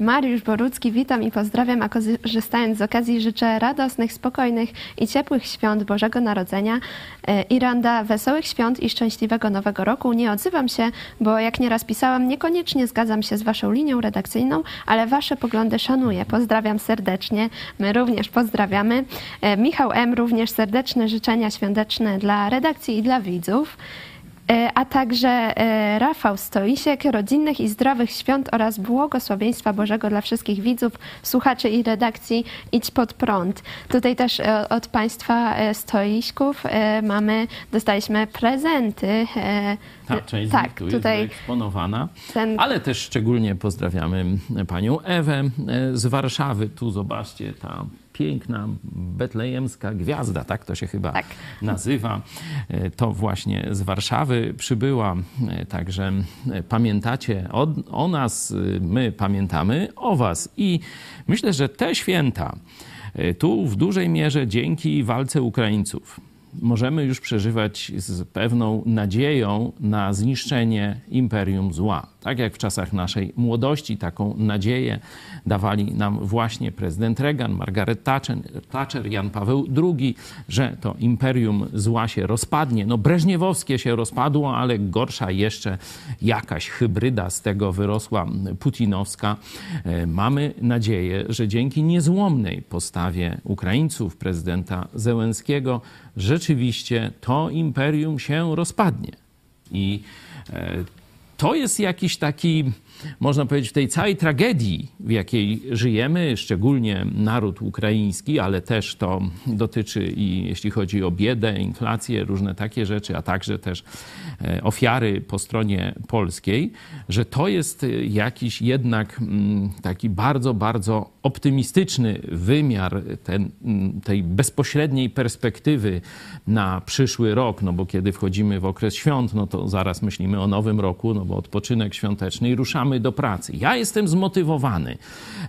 Mariusz Borucki, witam i pozdrawiam, a korzystając z okazji życzę radosnych, spokojnych i ciepłych świąt Bożego Narodzenia. Iranda, wesołych świąt i szczęśliwego Nowego Roku. Nie odzywam się, bo jak nieraz pisałam, niekoniecznie zgadzam się z Waszą linią redakcyjną, ale Wasze poglądy szanuję. Pozdrawiam serdecznie. My również pozdrawiamy. Michał M. również serdeczne życzenia świąteczne dla dla redakcji i dla widzów, e, a także e, Rafał Stoisiek, rodzinnych i zdrowych świąt oraz błogosławieństwa Bożego dla wszystkich widzów, słuchaczy i redakcji Idź Pod Prąd. Tutaj też e, od Państwa Stoiśków mamy, dostaliśmy prezenty. Ta część tak, tu tutaj jest wyeksponowana, ten... ale też szczególnie pozdrawiamy panią Ewę z Warszawy. Tu zobaczcie, ta piękna betlejemska gwiazda, tak to się chyba tak. nazywa. E, to właśnie z Warszawy przybyła, e, także e, pamiętacie o, o nas, my pamiętamy o was. I myślę, że te święta tu w dużej mierze dzięki walce Ukraińców możemy już przeżywać z pewną nadzieją na zniszczenie imperium zła. Tak jak w czasach naszej młodości taką nadzieję dawali nam właśnie prezydent Reagan, Margaret Thatcher, Jan Paweł II, że to imperium zła się rozpadnie. No breżniewowskie się rozpadło, ale gorsza jeszcze jakaś hybryda z tego wyrosła putinowska. E, mamy nadzieję, że dzięki niezłomnej postawie Ukraińców, prezydenta Zełenskiego, rzeczywiście to imperium się rozpadnie. I e, to jest jakiś taki można powiedzieć, w tej całej tragedii, w jakiej żyjemy, szczególnie naród ukraiński, ale też to dotyczy i jeśli chodzi o biedę, inflację, różne takie rzeczy, a także też e, ofiary po stronie polskiej, że to jest jakiś jednak mm, taki bardzo, bardzo optymistyczny wymiar ten, mm, tej bezpośredniej perspektywy na przyszły rok, no bo kiedy wchodzimy w okres świąt, no to zaraz myślimy o nowym roku, no bo odpoczynek świąteczny i ruszamy do pracy. Ja jestem zmotywowany.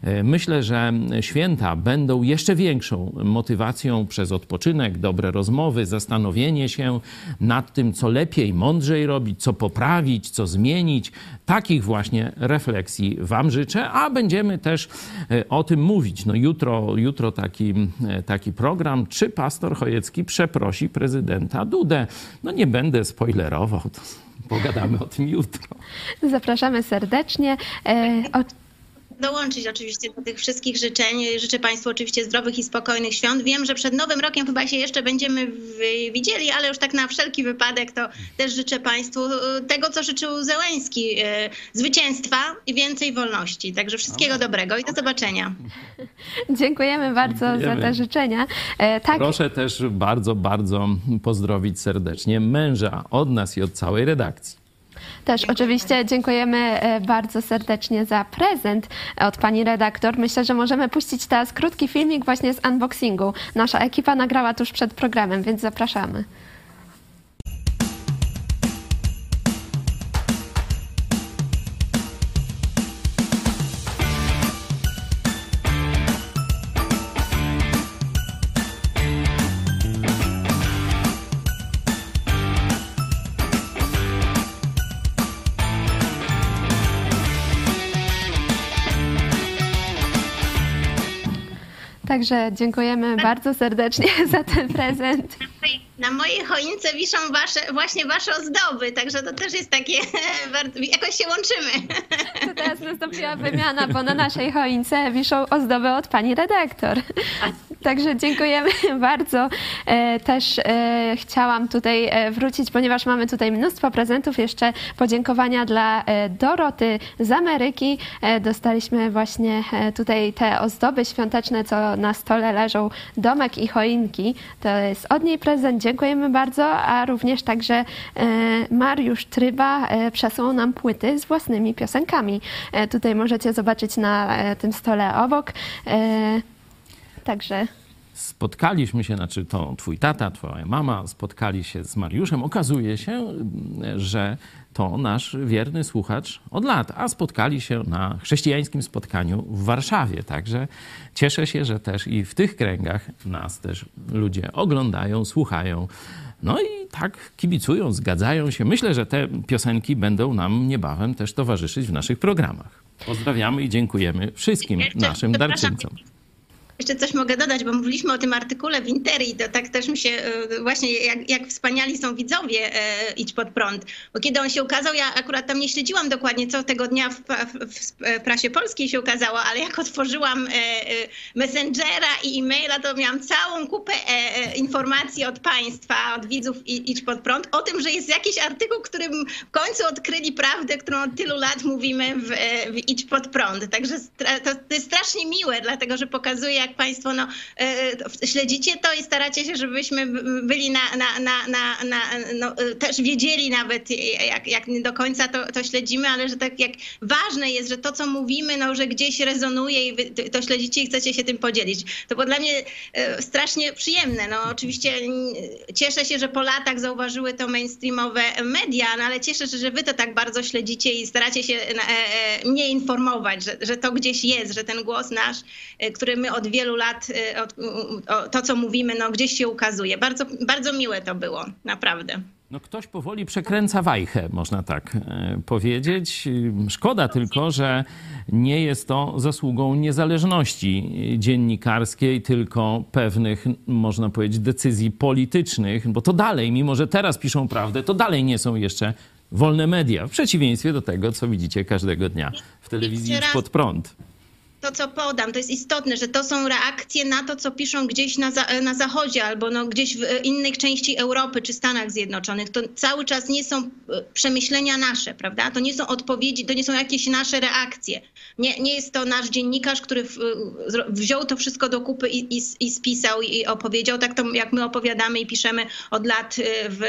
E, myślę, że święta będą jeszcze większą motywacją przez odpoczynek, dobre rozmowy, zastanowienie się nad tym, co lepiej, mądrzej robić, co poprawić, co zmienić. Takich właśnie refleksji Wam życzę, a będziemy też e, o tym mówić. No jutro, jutro taki, e, taki program, czy pastor Chojecki przeprosi prezydenta Dudę. No nie będę spoilerował, pogadamy o tym jutro. Zapraszamy serdecznie. E, o dołączyć oczywiście do tych wszystkich życzeń. Życzę Państwu oczywiście zdrowych i spokojnych świąt. Wiem, że przed Nowym Rokiem chyba się jeszcze będziemy widzieli, ale już tak na wszelki wypadek to też życzę Państwu e, tego, co życzył Zełęński. E, zwycięstwa i więcej wolności. Także wszystkiego dobrego i do zobaczenia. Dziękujemy bardzo Dziękujemy. za te życzenia. E, tak. Proszę też bardzo, bardzo pozdrowić serdecznie męża od nas i od całej redakcji. Też oczywiście dziękujemy e, bardzo serdecznie za prezent od pani redaktor. Myślę, że możemy puścić teraz krótki filmik właśnie z unboxingu. Nasza ekipa nagrała tuż przed programem, więc zapraszamy. Także dziękujemy bardzo serdecznie za ten prezent. Na mojej choince wiszą wasze, właśnie wasze ozdoby, także to też jest takie, jakoś się łączymy. To teraz nastąpiła wymiana, bo na naszej choince wiszą ozdoby od pani redaktor. Także dziękujemy bardzo. E, też e, chciałam tutaj e, wrócić, ponieważ mamy tutaj mnóstwo prezentów. Jeszcze podziękowania dla Doroty z Ameryki. Dostaliśmy właśnie tutaj te ozdoby świąteczne, co na stole leżą, domek i choinki. To jest od niej prezent. Dziękujemy bardzo, a również także Mariusz Tryba przesłał nam płyty z własnymi piosenkami. Tutaj możecie zobaczyć na tym stole obok. Także spotkaliśmy się, znaczy to twój tata, twoja mama spotkali się z Mariuszem. Okazuje się, że to nasz wierny słuchacz od lat, a spotkali się na chrześcijańskim spotkaniu w Warszawie. Także cieszę się, że też i w tych kręgach nas też ludzie oglądają, słuchają. No i tak kibicują, zgadzają się. Myślę, że te piosenki będą nam niebawem też towarzyszyć w naszych programach. Pozdrawiamy i dziękujemy wszystkim naszym darczyńcom. Jeszcze coś mogę dodać, bo mówiliśmy o tym artykule w Interi, to tak też mi się e, właśnie, jak, jak wspaniali są widzowie e, Idź Pod Prąd, bo kiedy on się ukazał, ja akurat tam nie śledziłam dokładnie, co tego dnia w, w, w prasie polskiej się ukazało, ale jak otworzyłam e, Messengera i e-maila, to miałam całą kupę informacji od państwa, od widzów Idź Pod Prąd o tym, że jest jakiś artykuł, którym w końcu odkryli prawdę, którą od tylu lat mówimy w, w Idź Pod Prąd. Także to, to jest strasznie miłe, dlatego że pokazuje, jak Państwo no, e, śledzicie to i staracie się, żebyśmy byli na, na, na, na, na no, e, też wiedzieli nawet, jak, jak nie do końca to, to śledzimy, ale że tak jak ważne jest, że to, co mówimy, no, że gdzieś rezonuje i to śledzicie i chcecie się tym podzielić. To było dla mnie e, strasznie przyjemne. No, oczywiście cieszę się, że po latach zauważyły to mainstreamowe media, no, ale cieszę się, że wy to tak bardzo śledzicie i staracie się mnie informować, że, że to gdzieś jest, że ten głos nasz, który my od wielu lat y, to, co mówimy, no, gdzieś się ukazuje. Bardzo, bardzo miłe to było, naprawdę. No ktoś powoli przekręca wajchę, można tak e, powiedzieć. Szkoda tylko, że nie jest to zasługą niezależności dziennikarskiej, tylko pewnych, można powiedzieć, decyzji politycznych, bo to dalej, mimo że teraz piszą prawdę, to dalej nie są jeszcze wolne media, w przeciwieństwie do tego, co widzicie każdego dnia w telewizji pod prąd to, co podam, to jest istotne, że to są reakcje na to, co piszą gdzieś na, za, na Zachodzie albo no, gdzieś w innych części Europy czy Stanach Zjednoczonych. To cały czas nie są e, przemyślenia nasze, prawda? To nie są odpowiedzi, to nie są jakieś nasze reakcje. Nie, nie jest to nasz dziennikarz, który w, wziął to wszystko do kupy i, i, i spisał i opowiedział, tak to jak my opowiadamy i piszemy od lat e, w,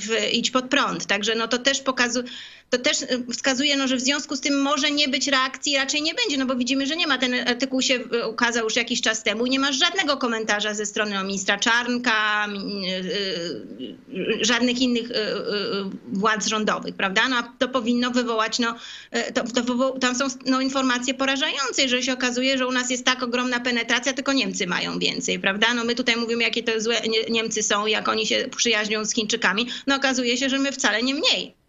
w Idź Pod Prąd. Także no to też pokazuje, to też y, wskazuje, no, że w związku z tym może nie być reakcji, raczej nie będzie, no bo widzimy, że nie ma. Ten artykuł się y, ukazał już jakiś czas temu i nie ma żadnego komentarza ze strony no, ministra Czarnka, y, żadnych innych władz rządowych, prawda? No, a to powinno wywołać, no, to, to, tam są no, informacje porażające, jeżeli się okazuje, że u nas jest tak ogromna penetracja, tylko Niemcy mają więcej, prawda? No my tutaj mówimy, jakie to złe Niemcy są, jak oni się przyjaźnią z Chińczykami, no okazuje się, że my wcale nie mniej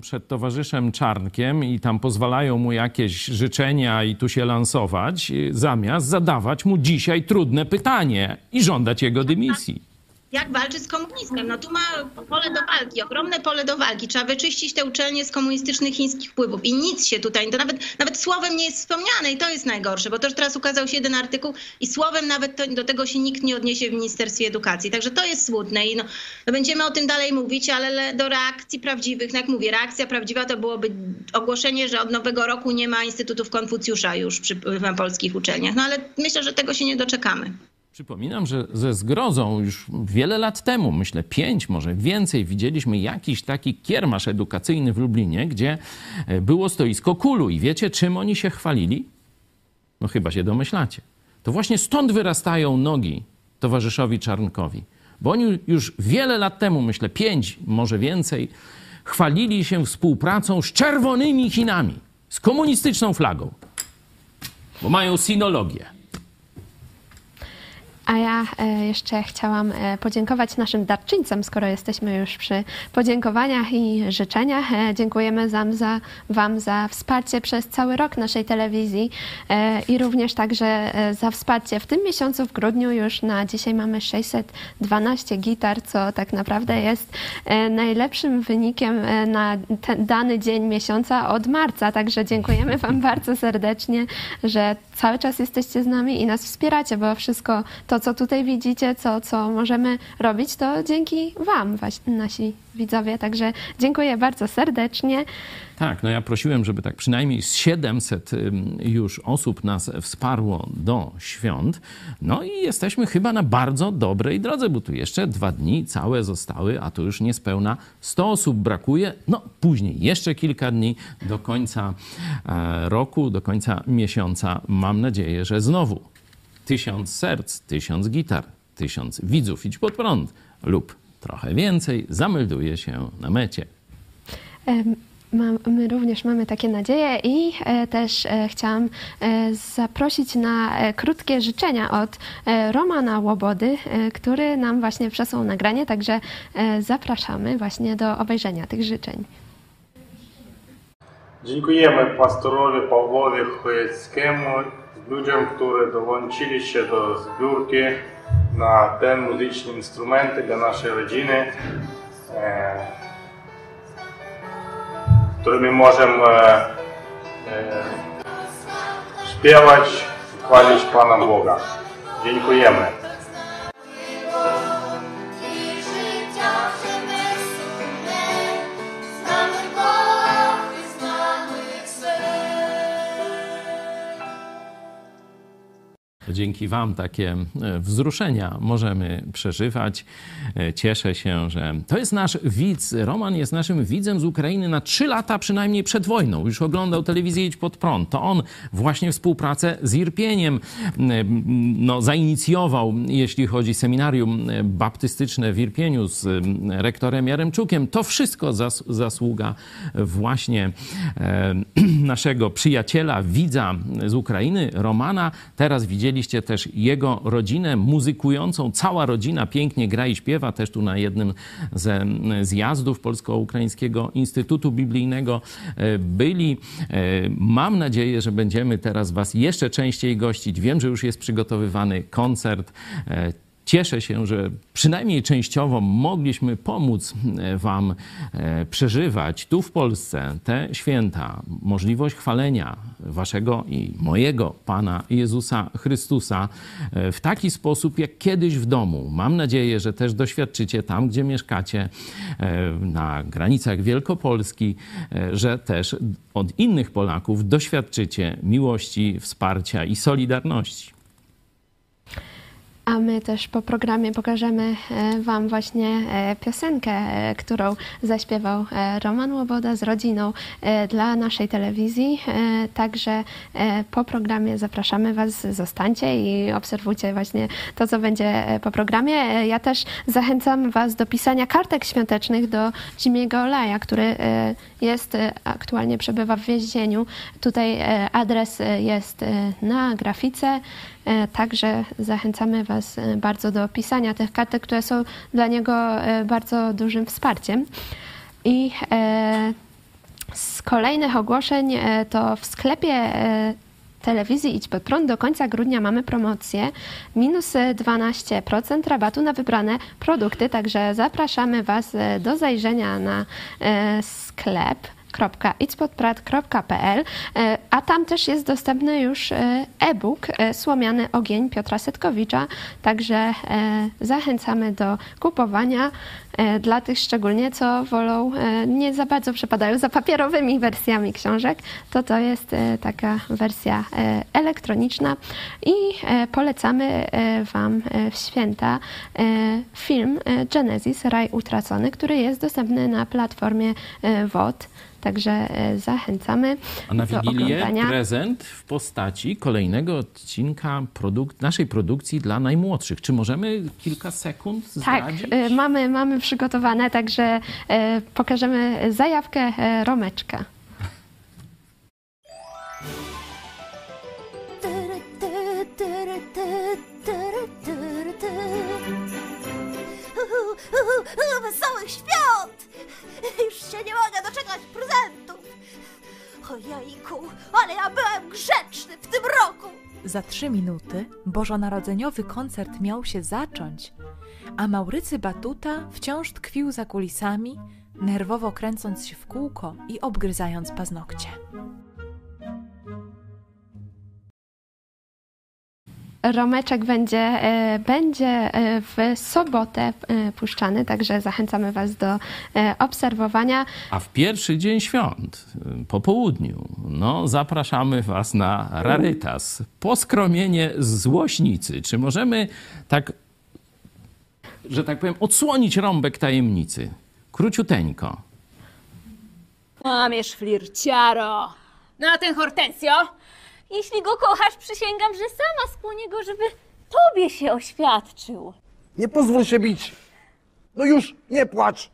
przed towarzyszem Czarnkiem i tam pozwalają mu jakieś życzenia i tu się lansować, zamiast zadawać mu dzisiaj trudne pytanie i żądać jego dymisji jak walczyć z komunizmem. No tu ma pole do walki, ogromne pole do walki. Trzeba wyczyścić te uczelnie z komunistycznych chińskich wpływów i nic się tutaj, to nawet, nawet słowem nie jest wspomniane i to jest najgorsze, bo już teraz ukazał się jeden artykuł i słowem nawet to, do tego się nikt nie odniesie w Ministerstwie Edukacji. Także to jest smutne i no, no będziemy o tym dalej mówić, ale do reakcji prawdziwych, no jak mówię, reakcja prawdziwa to byłoby ogłoszenie, że od nowego roku nie ma Instytutów Konfucjusza już przy, na polskich uczelniach. No ale myślę, że tego się nie doczekamy. Przypominam, że ze zgrozą już wiele lat temu, myślę pięć, może więcej, widzieliśmy jakiś taki kiermasz edukacyjny w Lublinie, gdzie e, było stoisko kulu. I wiecie, czym oni się chwalili? No chyba się domyślacie. To właśnie stąd wyrastają nogi towarzyszowi Czarnkowi. Bo oni już wiele lat temu, myślę pięć, może więcej, chwalili się współpracą z czerwonymi Chinami, z komunistyczną flagą. Bo mają sinologię. A ja e, jeszcze chciałam e, podziękować naszym darczyńcom, skoro jesteśmy już przy podziękowaniach i życzeniach. E, dziękujemy Wam za, Wam za wsparcie przez cały rok naszej telewizji i również także za wsparcie w tym miesiącu, w grudniu już na dzisiaj mamy 612 gitar, co tak naprawdę jest najlepszym wynikiem na dany dzień miesiąca od marca. Także dziękujemy Wam bardzo serdecznie, że cały czas jesteście z nami i nas wspieracie, bo wszystko to, co tutaj widzicie, co, co możemy robić, to dzięki Wam, nasi widzowie. Także dziękuję bardzo serdecznie. Tak, no ja prosiłem, żeby tak przynajmniej z 700 już osób nas wsparło do świąt. No i jesteśmy chyba na bardzo dobrej drodze, bo tu jeszcze dwa dni całe zostały, a tu już niespełna 100 osób brakuje. No później jeszcze kilka dni do końca e, roku, do końca miesiąca. Mam nadzieję, że znowu tysiąc serc, tysiąc gitar, tysiąc widzów idź pod prąd lub trochę więcej zamelduje się na mecie. My również mamy takie nadzieje i e, też e, chciałam e, zaprosić na krótkie życzenia od Romana Łobody, który nam właśnie przesłał nagranie, także zapraszamy właśnie do obejrzenia tych życzeń. Dziękujemy pastorowi Pawłowi Chojeckiemu ludziom, którzy dołączyli się do zbiórki na te muzyczne instrumenty dla naszej rodziny, e, którymi możemy e, e, śpiewać, chwalić Pana Boga. Dziękujemy. Dzięki Wam takie e, wzruszenia możemy przeżywać. E, cieszę się, że to jest nasz widz. Roman jest naszym widzem z Ukrainy na trzy lata przynajmniej przed wojną. Już oglądał telewizję Idź Pod Prąd. To on właśnie współpracę z Irpieniem no, zainicjował, jeśli chodzi seminarium baptystyczne w Irpieniu z rektorem Jaremczukiem. To wszystko zas zasługa właśnie e, naszego przyjaciela, widza z Ukrainy, Romana. Teraz widzieliście Widzieliście też jego rodzinę muzykującą. Cała rodzina pięknie gra i śpiewa. Też tu na jednym ze zjazdów Polsko-Ukraińskiego Instytutu Biblijnego e, byli. E, mam nadzieję, że będziemy teraz Was jeszcze częściej gościć. Wiem, że już jest przygotowywany koncert. E, cieszę się, że przynajmniej częściowo mogliśmy pomóc e, Wam e, przeżywać tu w Polsce te święta, możliwość chwalenia Waszego i mojego Pana Jezusa Chrystusa w taki sposób, jak kiedyś w domu. Mam nadzieję, że też doświadczycie tam, gdzie mieszkacie, na granicach Wielkopolski, że też od innych Polaków doświadczycie miłości, wsparcia i solidarności. A my też po programie pokażemy e, Wam właśnie e, piosenkę, e, którą zaśpiewał Roman Łoboda z rodziną dla naszej telewizji. Także po programie zapraszamy Was, zostańcie i obserwujcie właśnie to, co będzie po programie. Ja też zachęcam Was do pisania kartek świątecznych do Zimiego Olaja, który jest aktualnie przebywa w więzieniu. Tutaj adres jest na grafice. E, także zachęcamy Was e, bardzo do pisania tych kartek, które są dla niego e, bardzo dużym wsparciem. I z kolejnych ogłoszeń to w sklepie telewizji Idź Pod Prąd do końca grudnia mamy promocję minus 12% rabatu na wybrane produkty, także zapraszamy Was do zajrzenia na sklep www.itspodprat.pl, e, a tam też jest dostępny już e, e-book e, Słomiany ogień Piotra Setkowicza, także zachęcamy do kupowania dla tych szczególnie, co wolą, nie za bardzo przepadają za papierowymi wersjami książek, to to jest taka wersja elektroniczna i polecamy Wam w święta film Genesis, Raj Utracony, który jest dostępny na platformie WOD. Także e, zachęcamy A na Wigilię prezent w postaci kolejnego odcinka produk naszej produkcji dla najmłodszych. Czy możemy kilka sekund Tak, zdradzić? e, mamy, mamy przygotowane, także e, pokażemy zajawkę Romeczka. Wesołych świąt! Już się nie mogę doczekać prezentów! Ojejku, ale ja byłem grzeczny w tym roku! Za trzy minuty bożonarodzeniowy koncert miał się zacząć, a Maurycy Batuta wciąż tkwił za kulisami, nerwowo kręcąc się w kółko i obgryzając paznokcie. Romeczek będzie, e, będzie e, w sobotę e, puszczany, także zachęcamy Was do obserwowania. A w pierwszy dzień świąt, po południu, no, zapraszamy Was na rarytas. Poskromienie złośnicy. Czy możemy tak, że tak powiem, odsłonić rąbek tajemnicy? Króciuteńko. Łamiesz, flirciaro. No a ten Hortensio? Jeśli go kochasz, przysięgam, że sama skłonię go, żeby tobie się oświadczył. Nie pozwól się bić. No już, nie płacz.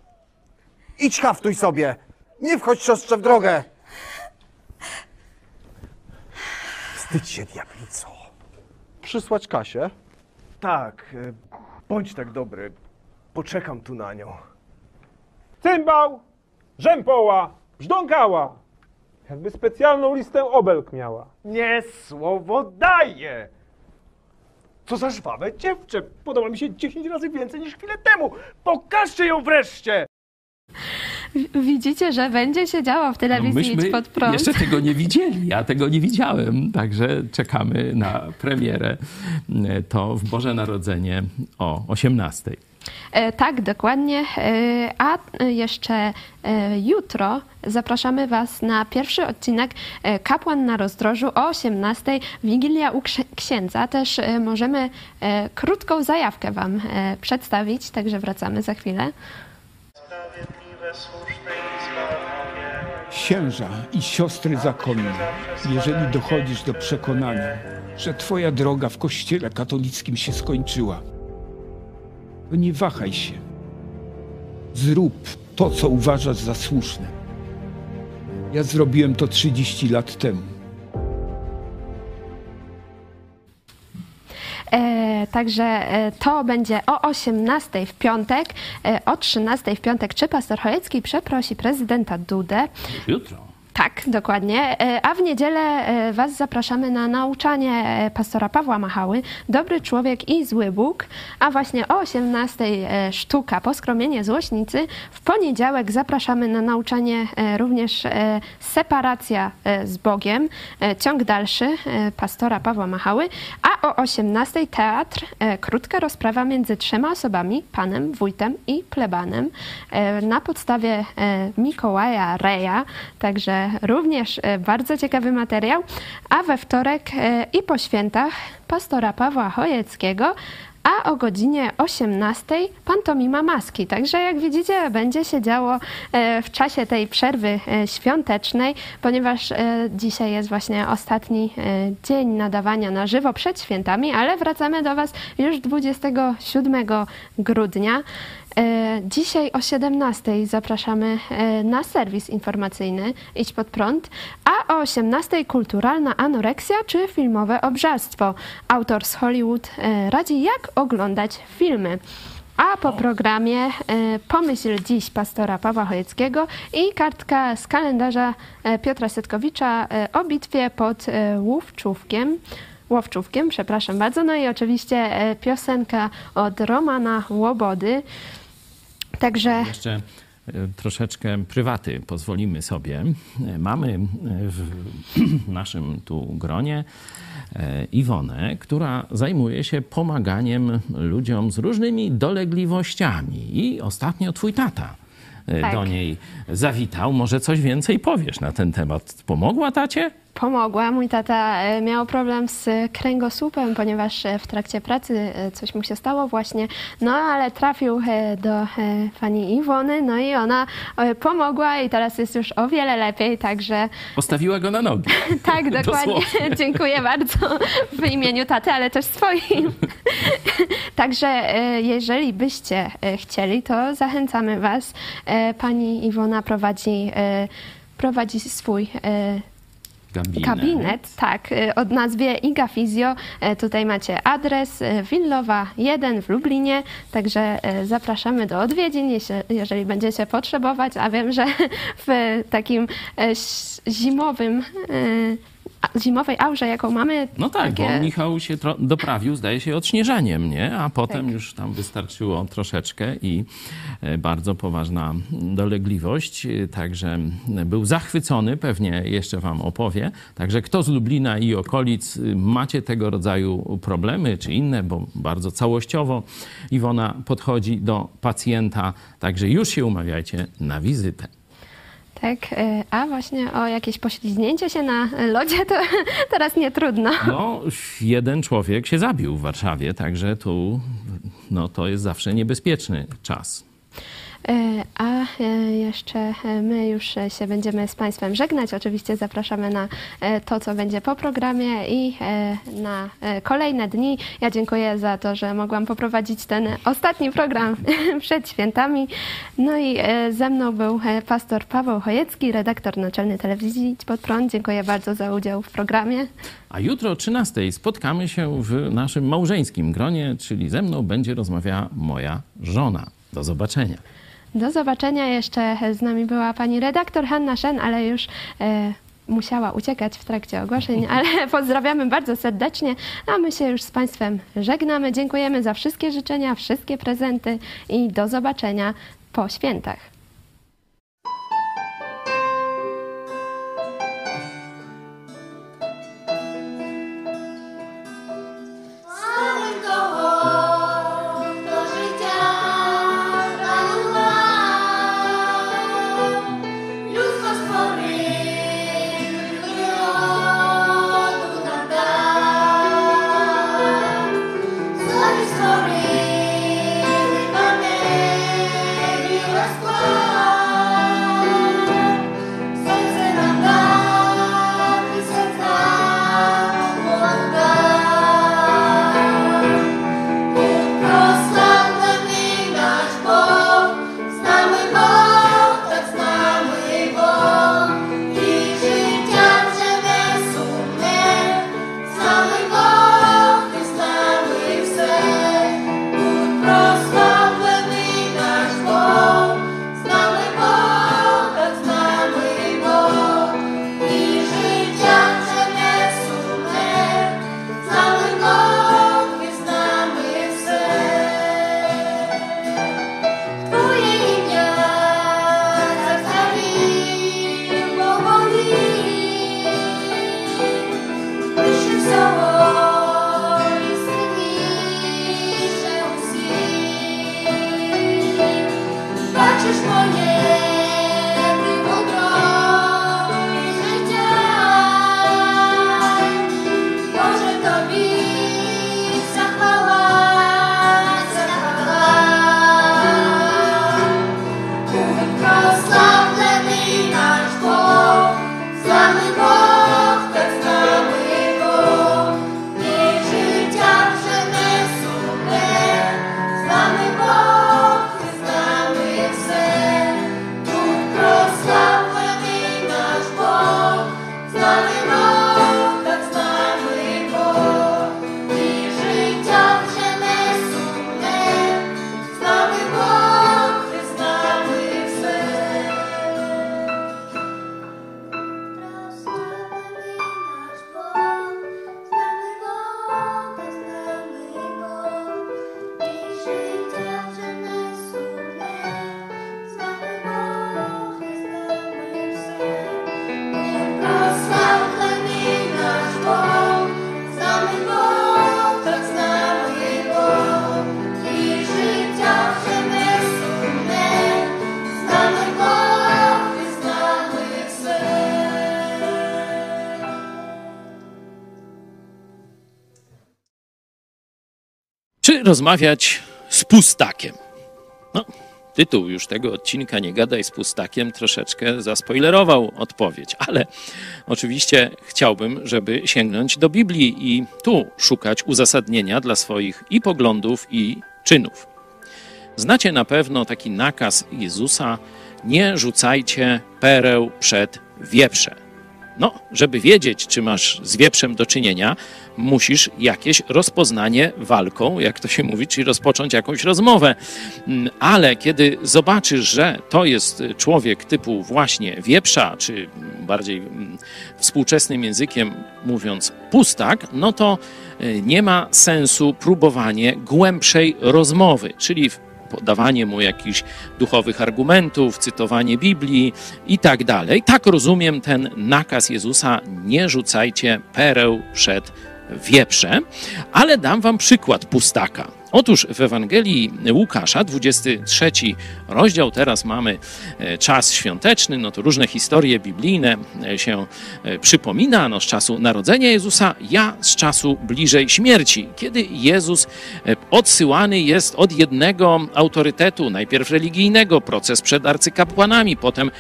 Idź haftuj sobie. Nie wchodź siostrze w drogę. Wstydź się, diablico. Przysłać Kasię? Tak, e, bądź tak dobry. Poczekam tu na nią. Cymbał, rzępoła, brzdąkała. Jakby specjalną listę obelg miała. Nie słowo daję! Co za żwawe dziewczę! Podoba mi się 10 razy więcej niż chwilę temu! Pokażcie ją wreszcie! Widzicie, że będzie się działo w telewizji No Idź Pod Prąd. jeszcze tego nie widzieli, ja tego nie widziałem, także czekamy na premierę. To w Boże Narodzenie o 18. E, Tak, dokładnie. E, A jeszcze e, jutro zapraszamy Was na pierwszy odcinek e, Kapłan na rozdrożu o 18:00 Wigilia u księ- księdza. Też e, możemy e, krótką zajawkę Wam e, przedstawić, także wracamy za chwilę. Księża i siostry zakonne, jeżeli dochodzisz do przekonania, że Twoja droga w Kościele katolickim się skończyła, to nie wahaj się. Zrób to, co uważasz za słuszne. Ja zrobiłem to 30 lat temu. Także e, to będzie o 18 w piątek, e, o 13 w piątek, czy pastor Chojecki przeprosi prezydenta Dudę. Już jutro. Tak, dokładnie. E, A w niedzielę e, Was zapraszamy na nauczanie e, pastora Pawła Machały. Dobry człowiek i zły Bóg, a właśnie o 18 e, sztuka Poskromienie złośnicy. W poniedziałek zapraszamy na nauczanie również Separacja z Bogiem, ciąg dalszy pastora Pawła Machały, a o 18 teatr, krótka rozprawa między trzema osobami, panem, wójtem i plebanem, na podstawie Mikołaja Reja, także również e, bardzo ciekawy materiał, a we wtorek e, i po świętach pastora Pawła Chojeckiego, a o godzinie 18 pantomima maski. Także jak widzicie, będzie się działo e, w czasie tej przerwy świątecznej, ponieważ dzisiaj jest właśnie ostatni dzień nadawania na żywo przed świętami, ale wracamy do Was już 27 grudnia. E, Dzisiaj o 17 zapraszamy e, na serwis informacyjny Idź pod prąd, a o 18 kulturalna anoreksja czy filmowe obżarstwo. Autor z Hollywood e, radzi jak oglądać filmy. A po programie Pomyśl dziś pastora Pawła Chojeckiego i kartka z kalendarza Piotra Setkowicza o bitwie pod Łówczówkiem. Łowczówkiem, przepraszam bardzo. No i oczywiście piosenka od Romana Łobody. Także Jeszcze e, troszeczkę prywaty pozwolimy sobie. E, Mamy e, w naszym tu gronie Iwonę, która zajmuje się pomaganiem ludziom z różnymi dolegliwościami. I ostatnio twój tata Tak. do niej zawitał. Może coś więcej powiesz na ten temat. Pomogła tacie? Pomogła. Mój tata e, miał problem z kręgosłupem, ponieważ e, w trakcie pracy e, coś mu się stało właśnie. No ale trafił do pani Iwony, no i ona pomogła i teraz jest już o wiele lepiej, także Postawiła go na nogi. tak, dokładnie. Dziękuję bardzo w imieniu taty, ale też swoim. Także jeżeli byście chcieli, to zachęcamy Was. Pani Iwona prowadzi, prowadzi swój Gabinet. Kabinet, tak, y, o nazwie Iga Fizjo. E, Tutaj macie adres e, Willowa 1 w Lublinie, także e, zapraszamy do odwiedzin, jeżeli będziecie potrzebować, a wiem, że w takim e, zimowym, zimowej aurze, jaką mamy, No tak, takie- bo Michał się doprawił, zdaje się, odśnieżaniem, nie? A potem Tak. już tam wystarczyło troszeczkę i e, bardzo poważna dolegliwość. e, Także był zachwycony, pewnie jeszcze wam opowie. Także kto z Lublina i okolic y, macie tego rodzaju problemy czy inne, bo bardzo całościowo Iwona podchodzi do pacjenta. Także już się umawiajcie na wizytę. Tak, e, a właśnie o jakieś poślizgnięcie się na lodzie, to teraz nie trudno. No, jeden człowiek się zabił w Warszawie, także tu no, to jest zawsze niebezpieczny czas. E, A e, jeszcze e, my już się będziemy z Państwem żegnać. Oczywiście zapraszamy na to, co będzie po programie i na kolejne dni. Ja dziękuję za to, że mogłam poprowadzić ten ostatni program przed świętami. No i ze mną był pastor Paweł Chojecki, redaktor naczelny telewizji Idź Pod Prąd. Dziękuję bardzo za udział w programie. A jutro o 13 spotkamy się w naszym małżeńskim gronie, czyli ze mną będzie rozmawiała moja żona. Do zobaczenia. Do zobaczenia. Jeszcze z nami była pani redaktor Hanna Szen, ale już e, musiała uciekać w trakcie ogłoszeń, ale pozdrawiamy bardzo serdecznie, a my się już z Państwem żegnamy. Dziękujemy za wszystkie życzenia, wszystkie prezenty i do zobaczenia po świętach. Rozmawiać z pustakiem? No, tytuł już tego odcinka Nie gadaj z pustakiem troszeczkę zaspoilerował odpowiedź, ale oczywiście chciałbym, żeby sięgnąć do Biblii i tu szukać uzasadnienia dla swoich i poglądów, i czynów. Znacie na pewno taki nakaz Jezusa: nie rzucajcie pereł przed wieprze. No, żeby wiedzieć, czy masz z wieprzem do czynienia, musisz jakieś rozpoznanie walką, jak to się mówi, czyli rozpocząć jakąś rozmowę. Mm, Ale kiedy zobaczysz, że to jest człowiek typu właśnie wieprza, czy bardziej mm, współczesnym językiem mówiąc pustak, no to y, nie ma sensu próbowanie głębszej rozmowy, czyli podawanie mu jakichś duchowych argumentów, cytowanie Biblii i tak dalej. Tak rozumiem ten nakaz Jezusa: nie rzucajcie pereł przed wieprze, ale dam wam przykład pustaka. Otóż w Ewangelii Łukasza, 23 rozdział, teraz mamy e, czas świąteczny, no to różne historie biblijne e, się e, przypomina, no z czasu narodzenia Jezusa, ja z czasu bliżej śmierci, kiedy Jezus odsyłany jest od jednego autorytetu, najpierw religijnego, proces przed arcykapłanami, potem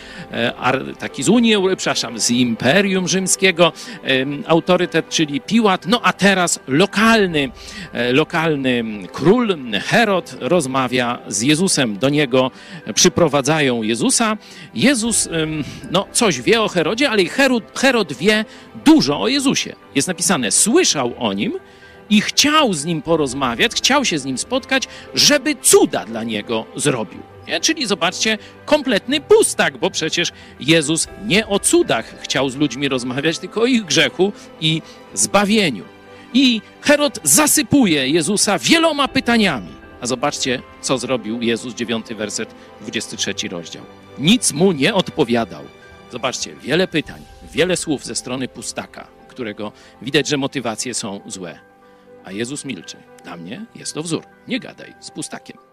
taki z Unii, przepraszam, z Imperium Rzymskiego, autorytet, czyli Piłat, no a teraz lokalny, lokalny król Herod rozmawia z Jezusem. Do niego przyprowadzają Jezusa. Jezus no, coś wie o Herodzie, ale Herod, Herod wie dużo o Jezusie. Jest napisane, słyszał o nim i chciał z nim porozmawiać, chciał się z nim spotkać, żeby cuda dla niego zrobił. Nie? Czyli zobaczcie, kompletny pustak, bo przecież Jezus nie o cudach chciał z ludźmi rozmawiać, tylko o ich grzechu i zbawieniu. I Herod zasypuje Jezusa wieloma pytaniami. A zobaczcie, co zrobił Jezus, 9 werset, 23 rozdział. Nic mu nie odpowiadał. Zobaczcie, wiele pytań, wiele słów ze strony pustaka, którego widać, że motywacje są złe. A Jezus milczy. Dla mnie jest to wzór. Nie gadaj z pustakiem.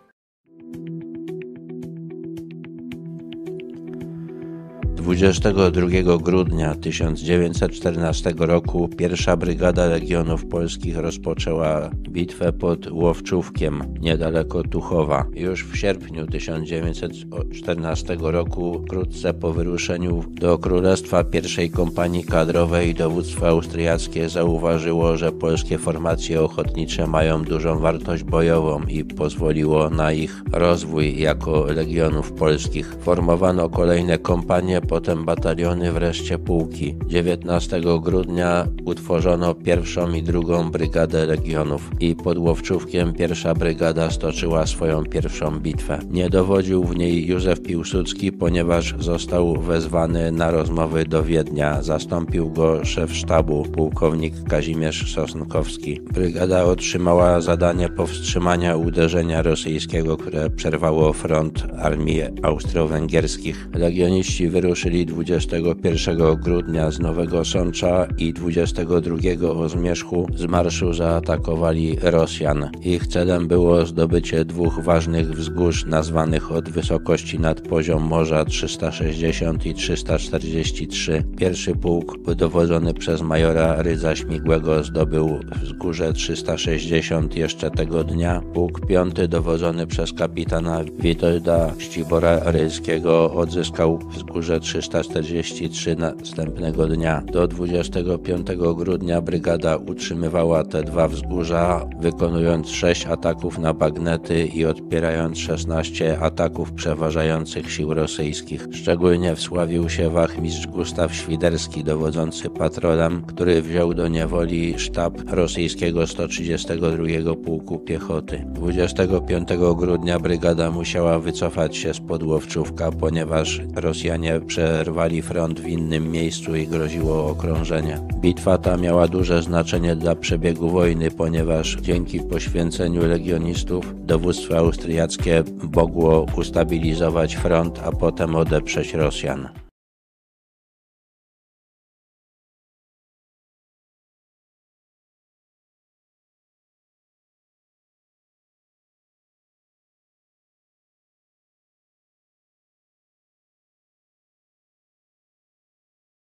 22 grudnia 1914 roku pierwsza Brygada Legionów Polskich rozpoczęła bitwę pod Łowczówkiem, niedaleko Tuchowa. Już w sierpniu 1914 roku, wkrótce po wyruszeniu do Królestwa pierwszej Kompanii Kadrowej, dowództwo austriackie zauważyło, że polskie formacje ochotnicze mają dużą wartość bojową i pozwoliło na ich rozwój jako Legionów Polskich. Formowano kolejne kompanie potem bataliony, wreszcie pułki. 19 grudnia utworzono pierwszą i drugą Brygadę Legionów i pod Łowczówkiem pierwsza brygada stoczyła swoją pierwszą bitwę. Nie dowodził w niej Józef Piłsudski, ponieważ został wezwany na rozmowy do Wiednia. Zastąpił go szef sztabu, pułkownik Kazimierz Sosnkowski. Brygada otrzymała zadanie powstrzymania uderzenia rosyjskiego, które przerwało front armii austro-węgierskich. Legioniści wyruszyli ruszyli 21 grudnia z Nowego Sącza i 22 o zmierzchu z marszu zaatakowali Rosjan. Ich celem było zdobycie dwóch ważnych wzgórz nazwanych od wysokości nad poziom morza 360 i 343. Pierwszy pułk dowodzony przez majora Rydza Śmigłego zdobył wzgórze 360 jeszcze tego dnia. Pułk piąty dowodzony przez kapitana Witolda Ścibora Ryjskiego odzyskał wzgórze 343 następnego dnia. Do 25 grudnia brygada utrzymywała te dwa wzgórza, wykonując 6 ataków na bagnety i odpierając 16 ataków przeważających sił rosyjskich. Szczególnie wsławił się wachmistrz Gustaw Świderski, dowodzący patrolem, który wziął do niewoli sztab rosyjskiego 132 Pułku Piechoty. 25 grudnia brygada musiała wycofać się z podłowczówka, ponieważ Rosjanie przerwali front w innym miejscu i groziło okrążenie. Bitwa ta miała duże znaczenie dla przebiegu wojny, ponieważ dzięki poświęceniu legionistów dowództwo austriackie mogło ustabilizować front, a potem odeprzeć Rosjan.